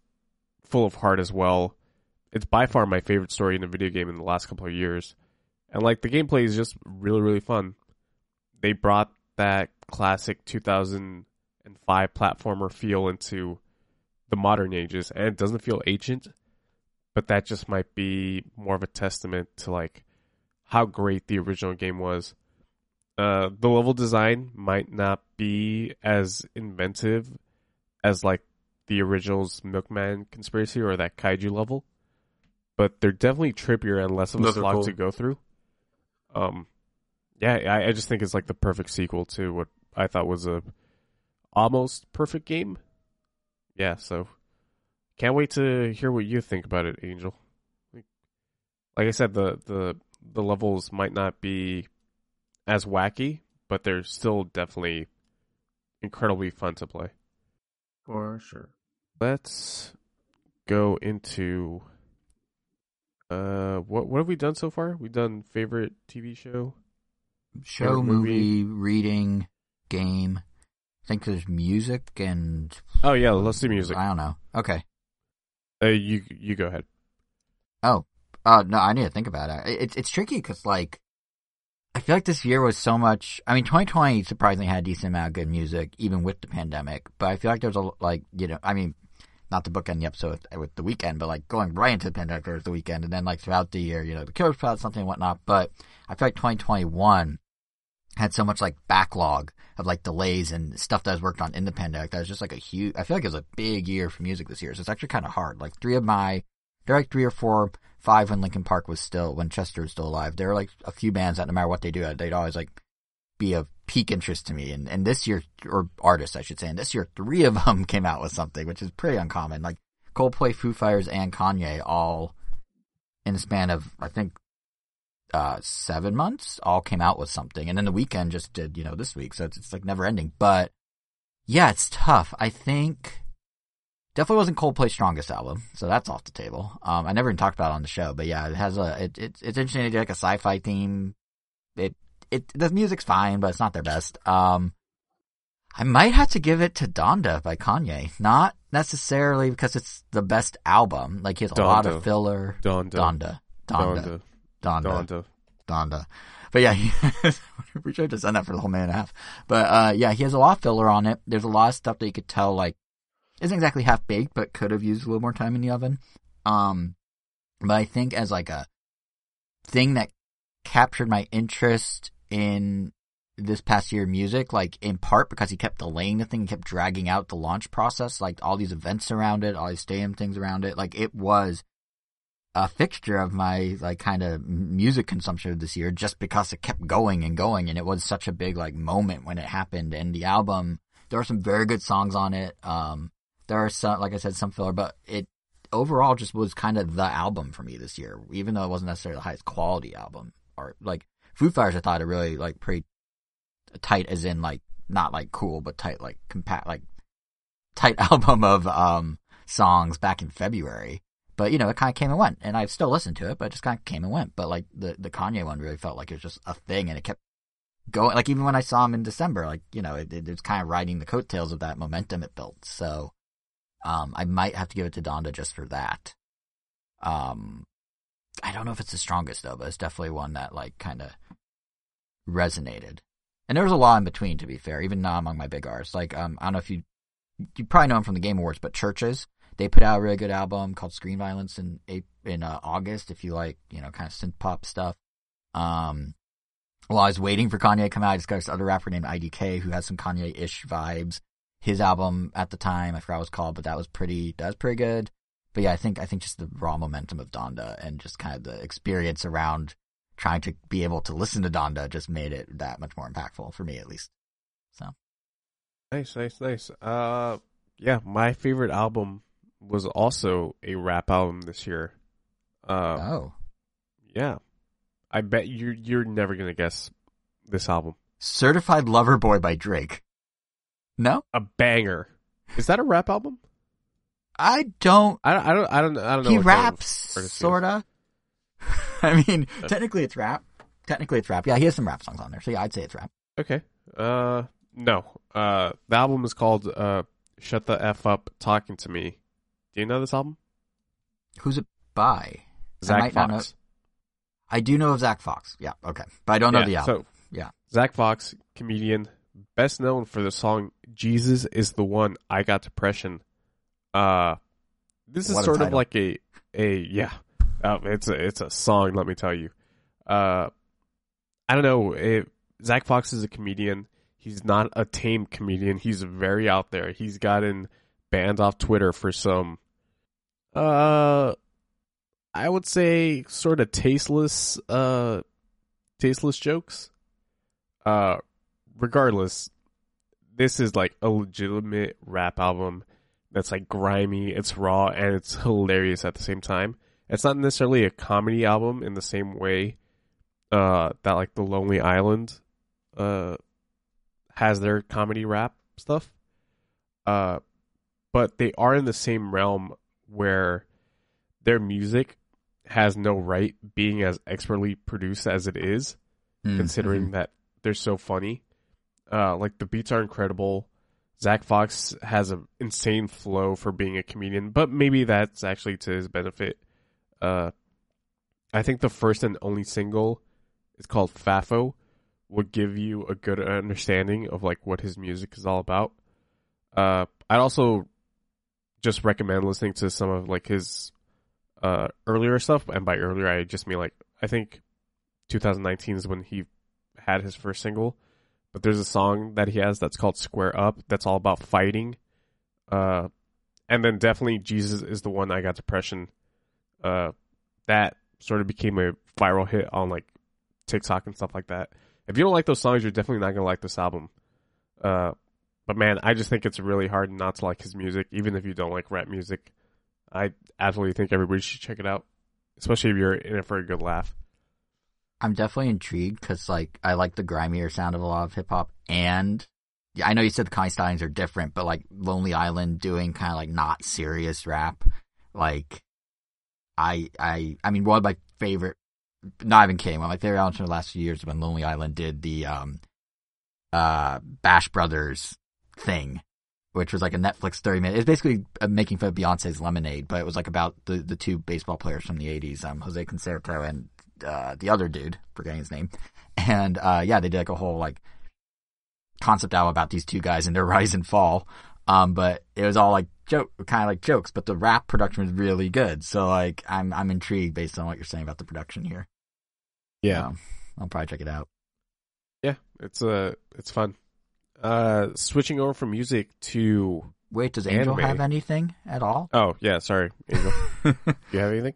full of heart as well. It's by far my favorite story in a video game in the last couple of years. And like the gameplay is just really really fun. They brought that classic 2005 platformer feel into the modern ages and it doesn't feel ancient, but that just might be more of a testament to like how great the original game was. Uh, the level design might not be as inventive as like the original's Milkman conspiracy or that kaiju level, but they're definitely trippier and less of a slog cool. to go through. Um, yeah, I, I just think it's like the perfect sequel to what I thought was a almost perfect game. Yeah, so can't wait to hear what you think about it, Angel. Like, like I said, the the the levels might not be as wacky, but they're still definitely incredibly fun to play. For sure. Let's go into Uh, what what have we done so far? We've done favorite TV show. Show, Favorite movie? movie, reading, game. I think there's music and Oh yeah, let's do music. I don't know. Okay. Uh, you you go ahead. Oh, uh, no, I need to think about it. It's it's tricky because like, I feel like this year was so much. I mean, 2020 surprisingly had a decent amount of good music, even with the pandemic. But I feel like there's a like, you know, I mean, not to bookend the episode with, with the Weeknd, but like going right into the pandemic, there was the Weeknd, and then like throughout the year, you know, the Killers put out something and whatnot. But I feel like 2021 had so much like backlog of like delays and stuff that I was worked on in the pandemic. That was just like a huge. I feel like it was a big year for music this year. So it's actually kind of hard. Like three of my, there are like three or four, five when Linkin Park was still when Chester was still alive. There were like a few bands that no matter what they do, they'd always like be of peak interest to me. And and this year, or artists I should say, and this year three of them came out with something, which is pretty uncommon. Like Coldplay, Foo Fighters, and Kanye all in the span of I think uh, seven months, all came out with something. And then the Weeknd just did, you know, this week. So it's, it's like never ending. But yeah, it's tough. I think definitely wasn't Coldplay's strongest album. So that's off the table. Um, I never even talked about it on the show, but yeah, it has a, it, it it's interesting to do like a sci-fi theme. It, it, the music's fine, but it's not their best. Um, I might have to give it to Donda by Kanye. Not necessarily because it's the best album. Like he has a lot Donda. of filler. Donda. Donda. Donda. Donda. Donda. Donda. But yeah, we should have done that for the whole minute and a half. But uh, yeah, he has a lot of filler on it. There's a lot of stuff that you could tell like isn't exactly half baked, but could have used a little more time in the oven. Um, but I think as like a thing that captured my interest in this past year music, like in part because he kept delaying the thing, he kept dragging out the launch process, like all these events around it, all these stadium things around it. Like it was a fixture of my like kind of music consumption this year just because it kept going and going and it was such a big like moment when it happened and the album there are some very good songs on it um there are some like i said some filler but it overall just was kind of the album for me this year even though it wasn't necessarily the highest quality album or like Foo Fighters I thought it really like pretty tight as in like not like cool but tight like compact like tight album of um songs back in February but you know, it kind of came and went, and I've still listened to it, but it just kind of came and went. But like the the Kanye one really felt like it was just a thing, and it kept going. Like even when I saw him in December, like you know, it, it was kind of riding the coattails of that momentum it built. So, um, I might have to give it to Donda just for that. Um, I don't know if it's the strongest though, but it's definitely one that like kind of resonated. And there was a lot in between, to be fair, even not among my big artists. Like, um, I don't know if you you probably know him from the Game Awards, but CHVRCHES they put out a really good album called Screen Violence in in uh, August. If you like, you know, kind of synth pop stuff. Um, while I was waiting for Kanye to come out, I discovered this other rapper named IDK who has some Kanye-ish vibes. His album at the time, I forgot what it was called, but that was pretty that was pretty good. But yeah, I think I think just the raw momentum of Donda and just kind of the experience around trying to be able to listen to Donda just made it that much more impactful for me at least. So Nice, nice, nice. Uh, yeah, my favorite album was also a rap album this year. Uh, oh, yeah. I bet you're you're never gonna guess this album. Certified Lover Boy by Drake. No, A banger. Is that a rap album? I don't. I don't. I don't. I don't. I don't know. He what kind of raps, artist he is. sorta. I mean, technically it's rap. Technically it's rap. Yeah, he has some rap songs on there. So yeah, I'd say it's rap. Okay. Uh, no. Uh, the album is called uh, "Shut the F Up Talking to Me." Do you know this album? Who's it by? I Zack know- Fox. I do know of Zack Fox. Yeah, okay, but I don't know Yeah, the album. So, Yeah. Zack Fox, comedian, best known for the song "Jesus Is the One." I got depression. Uh, this is What a sort of like a a yeah. Uh, it's a it's a song. Let me tell you. Uh, I don't know. It, Zack Fox is a comedian. He's not a tame comedian. He's very out there. He's gotten banned off Twitter for some, uh, I would say sort of tasteless, uh, tasteless jokes. Uh, regardless, this is like a legitimate rap album that's like grimy, it's raw, and it's hilarious at the same time. It's not necessarily a comedy album in the same way uh, that like the Lonely Island uh, has their comedy rap stuff. Uh, but they are in the same realm where their music has no right being as expertly produced as it is, Mm, considering that they're so funny. Uh, like the beats are incredible. Zack Fox has an insane flow for being a comedian, but maybe that's actually to his benefit. Uh, I think the first and only single is called Fafo would give you a good understanding of like what his music is all about. Uh, I'd also just recommend listening to some of like his uh earlier stuff, and by earlier I just mean like I think 2019 is when he had his first single. But there's a song that he has that's called Square Up that's all about fighting. Uh, and then definitely Jesus is the one I got depression. Uh, that sort of became a viral hit on like TikTok and stuff like that. If you don't like those songs, you're definitely not gonna like this album. Uh, but man, I just think it's really hard not to like his music, even if you don't like rap music. I absolutely think everybody should check it out, especially if you're in it for a good laugh. I'm definitely intrigued because like I like the grimier sound of a lot of hip hop, and I know you said the Connie Stallions are different, but like Lonely Island doing kind of like not serious rap, like I I I mean one of my favorite, not even kidding, one of my favorite albums from the last few years when Lonely Island did the um uh Bash Brothers thing. Which was like a Netflix thirty minute. It's basically uh, making fun of Beyonce's Lemonade, but it was like about the the two baseball players from the '80s, um, Jose Canseco and uh, the other dude, forgetting his name. And uh, yeah, they did like a whole like concept album about these two guys and their rise and fall. Um, but it was all like joke, kind of like jokes. But the rap production was really good. So like, I'm I'm intrigued based on what you're saying about the production here. Yeah, So, I'll probably check it out. yeah, it's uh, it's fun. Uh, switching over from music to Wait, does Angel Anime. have anything at all? oh yeah, sorry, Angel. you have anything?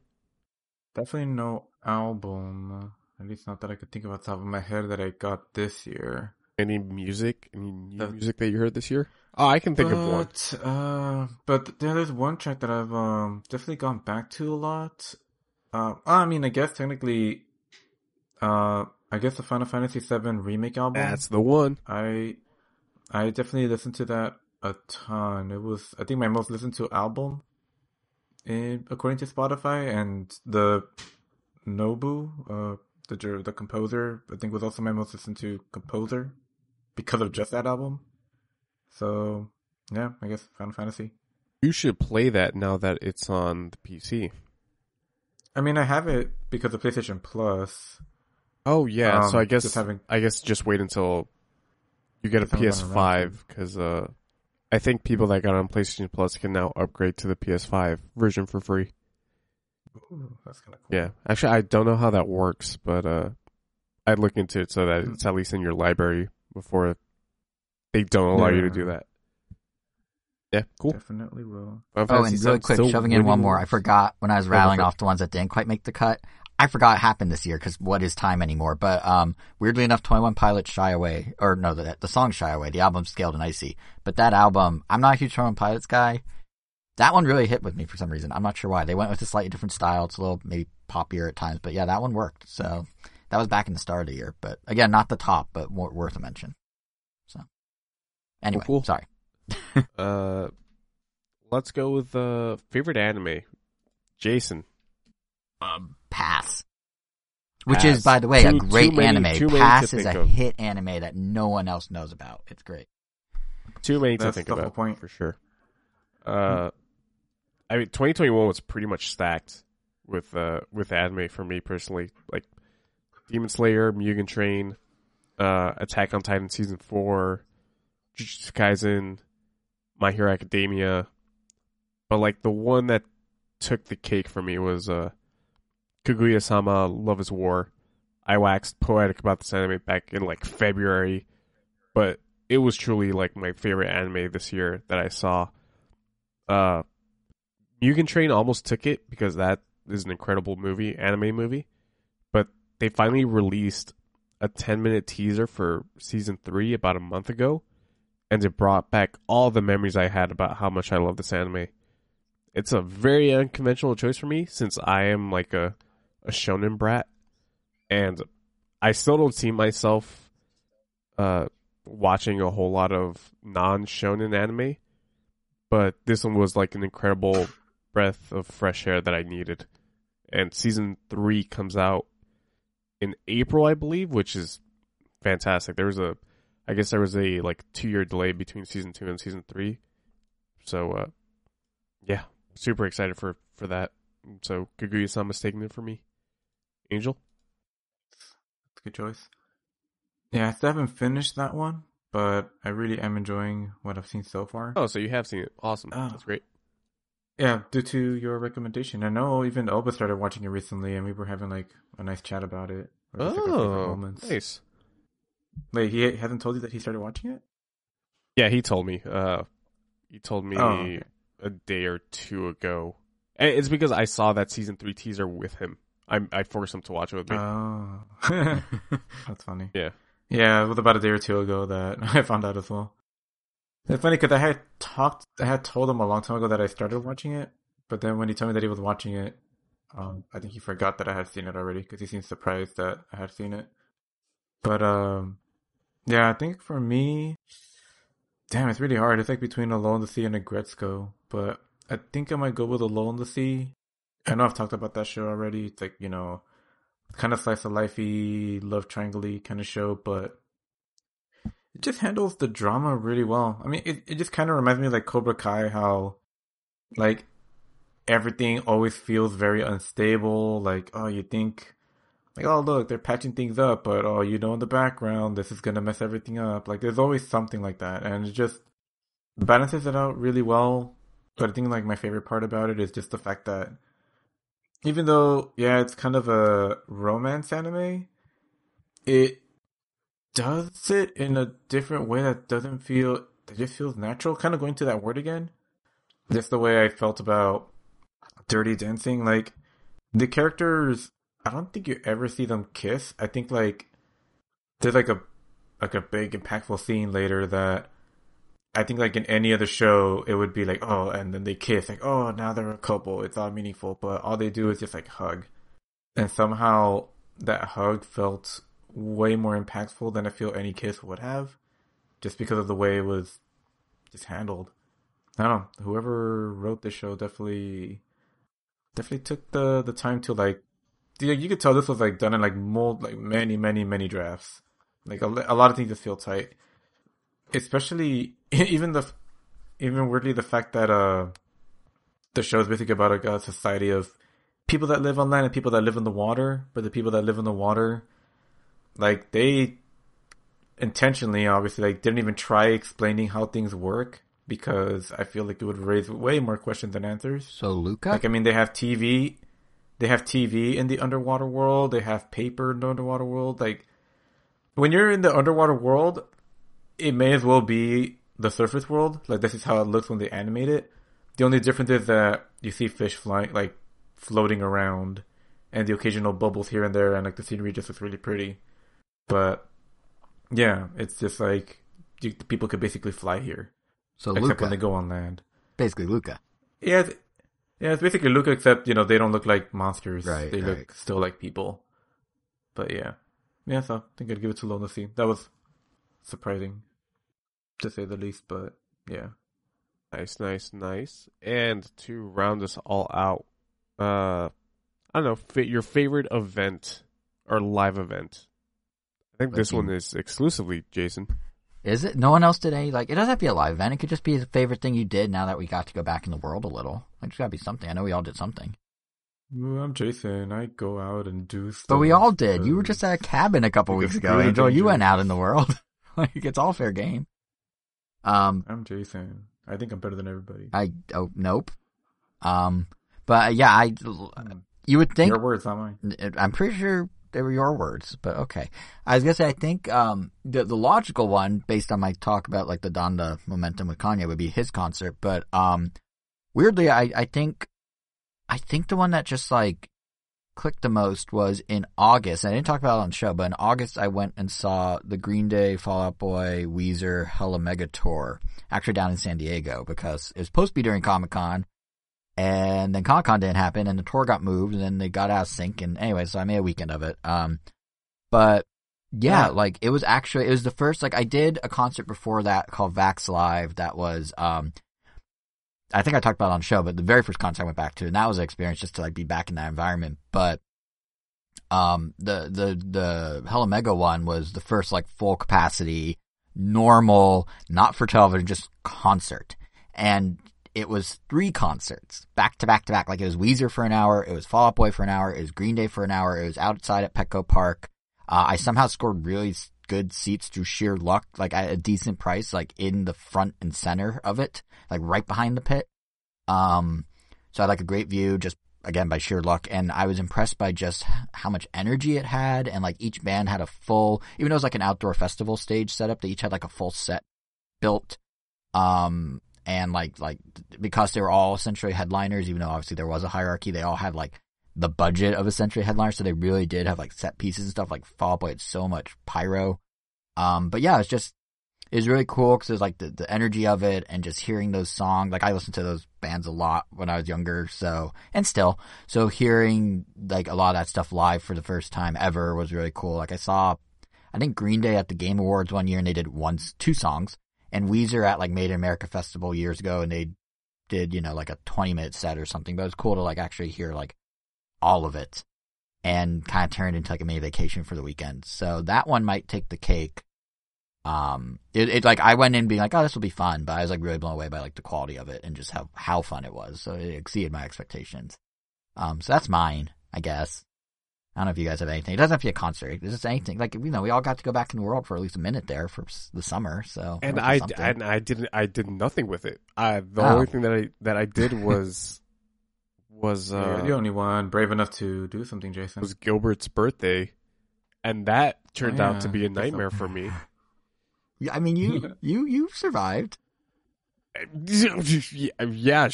Definitely no album. At least not that I could think of off the top of my head that I got this year. Any music? Any new The- music that you heard this year? Oh, I can think of one. But, uh, but there's one track that I've um definitely gone back to a lot. Uh, I mean, I guess technically, uh, I guess the Final Fantasy VII remake album. That's the one. I, I definitely listened to that a ton. It was, I think, my most listened to album, in, according to Spotify, and the Nobu, uh, the the composer, I think was also my most listened to composer because of just that album. So yeah, I guess Final Fantasy. You should play that now that it's on the PC. I mean, I have it because of PlayStation Plus. Oh yeah, so Um, I guess just having- I guess just wait until you get a Just haven't gotten around PS5 because uh, I think people that got on PlayStation Plus can now upgrade to the PS5 version for free. Ooh, that's kind of cool. Yeah, actually, I don't know how that works, but uh, I'd look into it so that Hmm. it's at least in your library before they don't allow you to do that. Yeah, cool. Definitely will. Final Oh, and really VII quick, shoving in one more. I forgot when I was go rattling for it. off the ones that didn't quite make the cut. I forgot it happened this year because what is time anymore? But um, weirdly enough, Twenty One Pilots Shy Away, or no, the the song Shy Away, the album Scaled and Icy. But that album, I'm not a huge Twenty One Pilots guy. That one really hit with me for some reason. I'm not sure why. They went with a slightly different style. It's a little maybe poppier at times, but yeah, that one worked. So that was back in the start of the year. But again, not the top, but more, worth a mention. So anyway, cool. sorry. Uh, let's go with uh favorite anime. Jason. um, Pass. Which Pass. is, by the way, Too- a great many- anime. too many to Pass is a of. hit anime that no one else knows about. It's great. Too many to think the whole about point. for sure. Uh, I mean, 2021 was pretty much stacked with uh with anime for me personally. Like Demon Slayer, Mugen Train, uh, Attack on Titan season four, Jujutsu Kaisen, My Hero Academia. But like the one that took the cake for me was uh Kaguya-sama Love is War. I waxed poetic about this anime back in like February, but it was truly like my favorite anime this year that I saw. Uh, Mugen Train almost took it because that is an incredible movie, anime movie. But they finally released a 10 minute teaser for season three about a month ago, and it brought back all the memories I had about how much I love this anime. It's a very unconventional choice for me since I am like a, a shonen brat, and I still don't see myself uh, watching a whole lot of non shonen anime, but this one was like an incredible breath of fresh air that I needed. and season three comes out in April, I believe, which is fantastic. There was a, I guess there was a like two year delay between season two and season three, so uh, yeah, super excited for for that. So Kaguya-sama not mistaken it for me. Angel, that's a good choice. Yeah, I still haven't finished that one, but I really am enjoying what I've seen so far. oh, so you have seen it? Awesome, Oh. that's great. Yeah, due to your recommendation. I know even Elba started watching it recently, and we were having like a nice chat about it. Like, Oh, moments. nice. Wait, he hasn't told you that he started watching it? Yeah, he told me. Uh, he told me Oh, okay. a day or two ago. And it's because I saw that season three teaser with him. I I forced him to watch it with me. Oh, that's funny. yeah. Yeah, it was about a day or two ago that I found out as well. It's funny because I had talked, I had told him a long time ago that I started watching it, but then when he told me that he was watching it, um, I think he forgot that I had seen it already because he seemed surprised that I had seen it. But um, yeah, I think for me, damn, it's really hard. It's like between A Lull in the Sea and Aggretsuko, but I think I might go with A Lull in the Sea. I know I've talked about that show already. It's like you know, kind of slice of lifey, love triangle kind of show, but it just handles the drama really well. I mean, it, it just kind of reminds me of like Cobra Kai, how like everything always feels very unstable. Like, oh, you think, like, oh, look, they're patching things up, but oh, you know, in the background, this is gonna mess everything up. Like, there's always something like that, and it just balances it out really well. But I think like my favorite part about it is just the fact that even though, yeah, it's kind of a romance anime, it does it in a different way that doesn't feel that just feels natural. Kind of going to that word again. Just the way I felt about Dirty Dancing. Like the characters, I don't think you ever see them kiss. I think like there's like a like a big impactful scene later that I think like in any other show it would be like oh and then they kiss like oh now they're a couple it's all meaningful but all they do is just like hug and somehow that hug felt way more impactful than I feel any kiss would have just because of the way it was just handled. I don't know. Whoever wrote this show definitely definitely took the the time to like you, you could tell this was like done in like mold like many many many drafts. Like a, a lot of things just feel tight. Especially even the even weirdly the fact that uh the show is basically about like, a society of people that live on land and people that live in the water, but the people that live in the water like they intentionally obviously like didn't even try explaining how things work because I feel like it would raise way more questions than answers. So Luca, Like I mean they have TV they have TV in the underwater world, they have paper in the underwater world. Like when you're in the underwater world, it may as well be the surface world. Like this is how it looks when they animate it. The only difference is that you see fish flying like floating around and the occasional bubbles here and there and like the scenery just looks really pretty. But yeah, it's just like you, people could basically fly here so except Luca, when they go on land. basically Luca. Yeah, it's, yeah, it's basically Luca, except you know they don't look like monsters. Right, they right. look still like people. But yeah, yeah. So I think I'd give it to Lona C. That was surprising, to say the least. But yeah, Nice, nice, nice. And to round us all out, uh, I don't know, fit your favorite event or live event. I think this Like one is exclusively Jason. Is it? No one else did any like. It doesn't have to be a live event. It could just be a favorite thing you did. Now that we got to go back in the world a little, like it's got to be something. I know we all did something, Well, I'm Jason. I go out and do stuff. but we all did. You were just at a cabin a couple weeks ago, Angel. You went out in the world. like it's all fair game. Um, I'm Jason. I think I'm better than everybody. I oh nope. Um, but yeah, I you would think Your words, not mine. I'm pretty sure they were your words, but okay. I was gonna say I think um the the logical one based on my talk about like the Donda momentum with Kanye would be his concert, but um weirdly I I think I think the one that just like clicked the most was in August. I didn't talk about it on the show, but in August I went and saw the Green Day, Fall Out Boy, Weezer, Hella Mega tour, actually down in San Diego because it was supposed to be during Comic Con. And then Comic Con didn't happen and the tour got moved and then they got out of sync and anyway, so I made a weekend of it. Um but yeah, Yeah. like it was actually it was the first like I did a concert before that called Vax Live that was um I think I talked about it on the show, but the very first concert I went back to, and that was an experience just to like be back in that environment. But um, the the the Hella Mega one was the first like full capacity, normal, not for television, just concert, and it was three concerts back to back to back. Like it was Weezer for an hour, it was Fall Out Boy for an hour, it was Green Day for an hour, it was outside at Petco Park. Uh, I somehow scored really good seats through sheer luck, like at a decent price, like in the front and center of it, like right behind the pit. Um, so I had like a great view just again by sheer luck and I was impressed by just how much energy it had and like each band had a full even though it was like an outdoor festival stage setup they each had like a full set built um and like like because they were all essentially headliners even though obviously there was a hierarchy they all had like the budget of a century headliner so they really did have like set pieces and stuff like Fall Boy had so much pyro um but yeah it's just it's really cool because it was like the, the energy of it and just hearing those songs. Like I listened to those bands a lot when I was younger, so and still, so hearing like a lot of that stuff live for the first time ever was really cool. Like I saw, I think Green Day at the Game Awards one year and they did once two songs, and Weezer at like Made in America Festival years ago and they did you know like a twenty minute set or something. But it was cool to like actually hear like all of it and kind of turned into like a mini vacation for the weekend. So that one might take the cake um it, it like I went in being like, oh, this will be fun, but I was like really blown away by like the quality of it and just how how fun it was. So it exceeded my expectations. Um, so that's mine, I guess. I don't know if you guys have anything. It doesn't have to be a concert. It's just anything. Like you know, we all got to go back in the world for at least a minute there for the summer. So and I and I didn't I did nothing with it. I the oh. only thing that I that I did was was uh, yeah, the only one brave enough to do something. Jason was Gilbert's birthday, and that turned oh, yeah. out to be a nightmare for me. I mean, you you you survived. Yeah,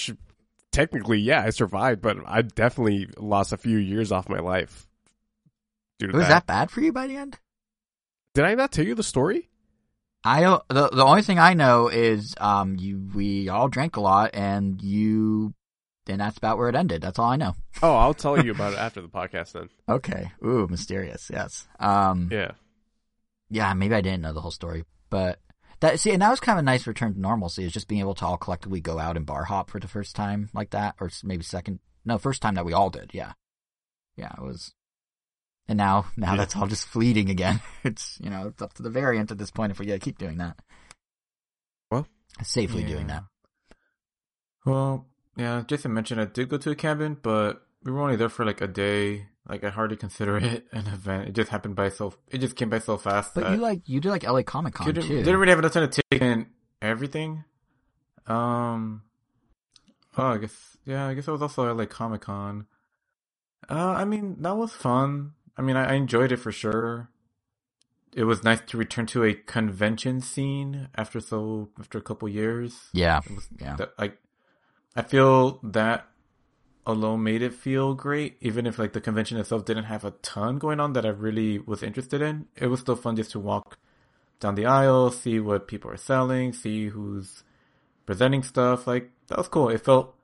technically, yeah, I survived, but I definitely lost a few years off my life. Was that. that bad for you by the end? Did I not tell you the story? I. The the only thing I know is um you we all drank a lot and you and that's about where it ended. That's all I know. Oh, I'll tell you about it after the podcast then. Okay. Ooh, mysterious. Yes. Um. Yeah. Yeah. Maybe I didn't know the whole story, but that see, and that was kind of a nice return to normalcy. Is just being able to all collectively go out and bar hop for the first time like that, or maybe second, no, first time that we all did. Yeah, yeah, it was. And now, now yeah. that's all just fleeting again. It's you know, it's up to the variant at this point if we gotta keep doing that. Well, safely yeah. doing that. Well, yeah, Jason mentioned I did go to a cabin, but we were only there for like a day. Like I hardly consider it an event. It just happened by so. It just came by so fast. But you like you did like LA Comic Con too. Didn't really have enough time to take in everything. Um. Oh, I guess yeah. I guess it was also LA Comic Con. Uh, I mean that was fun. I mean, I, I enjoyed it for sure. It was nice to return to a convention scene after so after a couple years. Yeah, was, yeah. Like, I feel that alone made it feel great. Even if like the convention itself didn't have a ton going on that I really was interested in, it was still fun just to walk down the aisle, see what people are selling, see who's presenting stuff. Like that was cool. It felt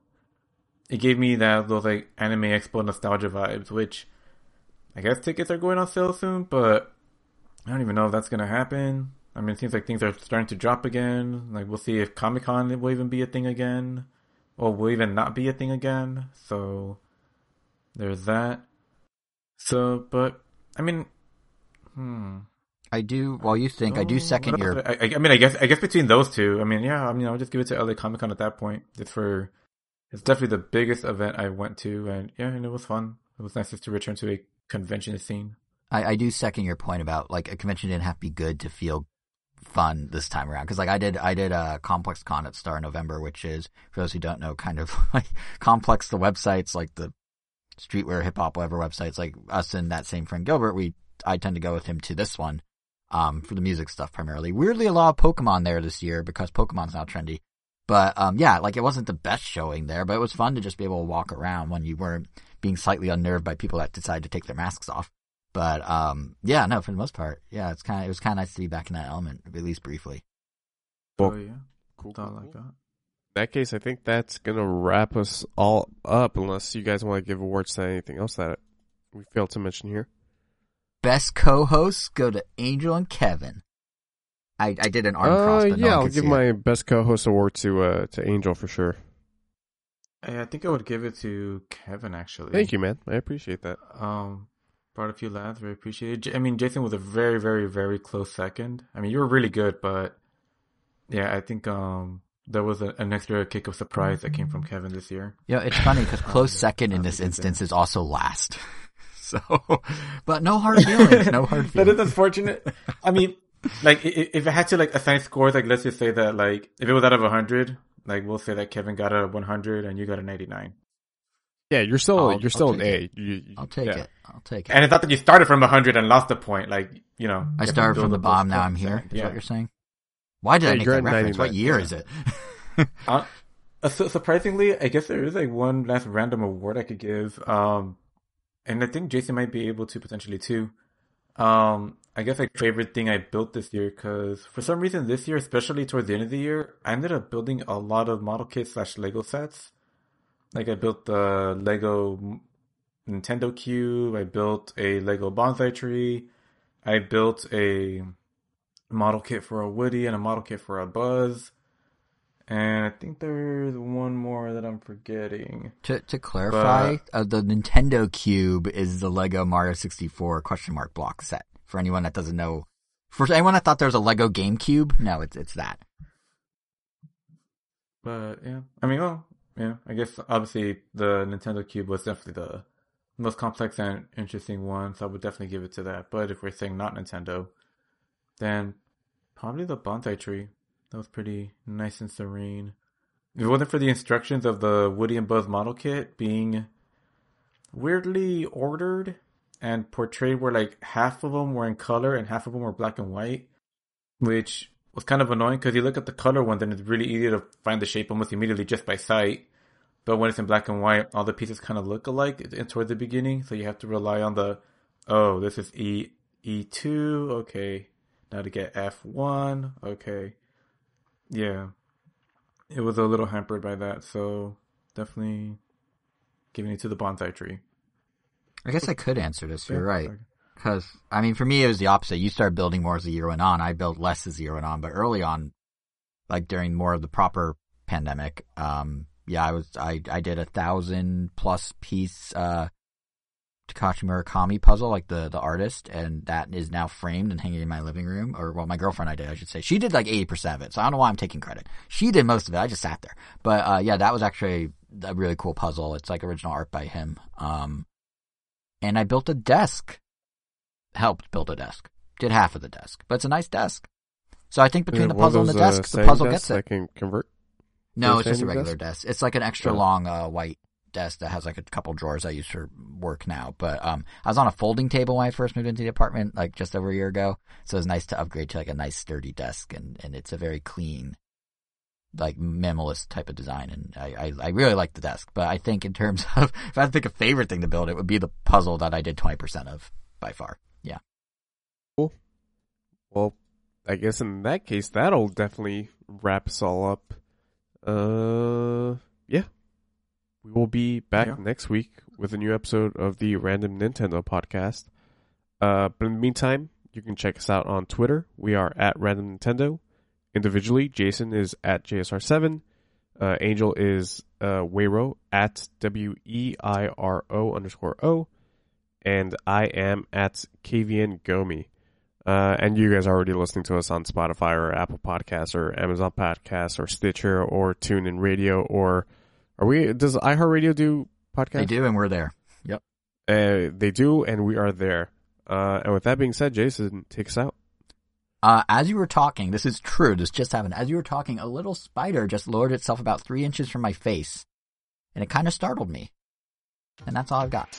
it gave me that those like anime expo nostalgia vibes, which I guess tickets are going on sale soon, but I don't even know if that's gonna happen. I mean, it seems like things are starting to drop again. Like we'll see if Comic Con will even be a thing again or will even not be a thing again. So there's that. So, but I mean, hmm. I do. While you think, I do second your. I, I, mean, I guess I guess between those two, I mean, yeah, I mean, I'll just give it to LA Comic Con at that point. Just for, it's definitely the biggest event I went to, and yeah, and it was fun. It was nice just to return to a convention scene. I, I do second your point about like a convention didn't have to be good to feel fun this time around because like I did I did a Complex Con at Star November, which is for those who don't know, kind of like Complex the websites like the streetwear, hip hop, whatever websites. Like us and that same friend Gilbert, we I tend to go with him to this one um, for the music stuff primarily. Weirdly, a lot of Pokemon there this year because Pokemon's now trendy. But um, yeah, like it wasn't the best showing there, but it was fun to just be able to walk around when you weren't being slightly unnerved by people that decide to take their masks off. But um, yeah, no, for the most part, yeah, it's kind of it was kind of nice to be back in that element, at least briefly. Well, oh yeah, cool, cool, like that. In that case, I think that's gonna wrap us all up. Unless you guys want to give awards to anything else that we failed to mention here. Best co-hosts go to Angel and Kevin. I, I did an arm uh, cross, but yeah, no I'll give my best co-host award to uh, to Angel for sure. I I think I would give it to Kevin actually. Thank you, man. I appreciate that. Um, brought a few laughs. Very appreciated. I mean, Jason was a very, very, very close second. I mean, you were really good, but yeah, I think um there was a, an extra kick of surprise that came from Kevin this year. Yeah, it's funny because close second in this instance is also last. So, but no hard feelings. No hard feelings. that is unfortunate. I mean, like i- i- if I had to like assign scores, like let's just say that like if it was out of hundred, like we'll say that Kevin got a one hundred and you got a ninety nine. Yeah, you're still I'll- you're still an take A. You, you- I'll take yeah. it. I'll take it. And it's not that you started from hundred and lost a point. Like you know, I you have to started from build the up bottom. Now I'm here. Is Yeah. what you're saying? Why did I make that at reference? What year yeah. is it? Uh, uh, su- surprisingly, I guess there is like one last random award I could give. Um, and I think Jason might be able to potentially too. Um, I guess like favorite thing I built this year because for some reason this year, especially towards the end of the year, I ended up building a lot of model kits slash Lego sets. Like I built the Lego Nintendo Cube. I built a Lego bonsai tree. I built a model kit for a Woody and a model kit for a Buzz. And I think there's one more that I'm forgetting. To to clarify, uh, the Nintendo Cube is the Lego Mario 64 question mark block set. For anyone that doesn't know, for anyone that thought there was a Lego GameCube, no, it's it's that. But yeah, I mean, well, yeah, I guess obviously the Nintendo Cube was definitely the most complex and interesting one, so I would definitely give it to that. But if we're saying not Nintendo, then probably the bonsai tree. That was pretty nice and serene. If it wasn't for the instructions of the Woody and Buzz model kit being weirdly ordered and portrayed where like half of them were in color and half of them were black and white, which was kind of annoying because you look at the color one, then it's really easy to find the shape almost immediately just by sight. But when it's in black and white, all the pieces kind of look alike toward the beginning, so you have to rely on the, oh, this is E E two, okay. Now to get F one, okay. Yeah, it was a little hampered by that, so definitely giving it to the bonsai tree. I guess I could answer this. You're right. Because I mean, for me, it was the opposite. You started building more as the year went on. I built less as the year went on, but early on, like during more of the proper pandemic, um, yeah, I was I I did a thousand plus piece uh Takashi Murakami puzzle, like the the artist, and that is now framed and hanging in my living room. Or well, my girlfriend I did, I should say. She did like eighty percent of it, so I don't know why I'm taking credit. She did most of it. I just sat there. But uh yeah, that was actually a really cool puzzle. It's like original art by him. Um, and I built a desk. Helped build a desk. Did half of the desk, but it's a nice desk. So I think between the it one of puzzle and the those, uh, desk, the puzzle gets it. that can convert. No, it's just a regular desk. It's like an extra Oh. long uh, white desk that has like a couple drawers I use for work now. But um, I was on a folding table when I first moved into the apartment, like just over a year ago. So it was nice to upgrade to like a nice sturdy desk, and and it's a very clean, like minimalist type of design. And I I, I really like the desk. But I think in terms of if I had to pick a favorite thing to build, it would be the puzzle that I did twenty percent of by far. Yeah. Cool. Well, I guess in that case, that'll definitely wrap us all up. Uh, yeah. We will be back Yeah. next week with a new episode of the Random Nintendo podcast. Uh, but in the meantime, you can check us out on Twitter. We are at Random Nintendo. Individually, Jason is at JSR7. Uh, Angel is uh, Weiro at W E I R O underscore O. And I am at KVN Gomi. Uh, and you guys are already listening to us on Spotify or Apple Podcasts or Amazon Podcasts or Stitcher or TuneIn Radio or are we? Does iHeartRadio do podcasts? They do, and we're there. Yep. Uh, they do, and we are there. Uh, and with that being said, Jason, take us out. Uh, as you were talking, this is true. This just happened. As you were talking, a little spider just lowered itself about three inches from my face, and it kind of startled me. And that's all I've got.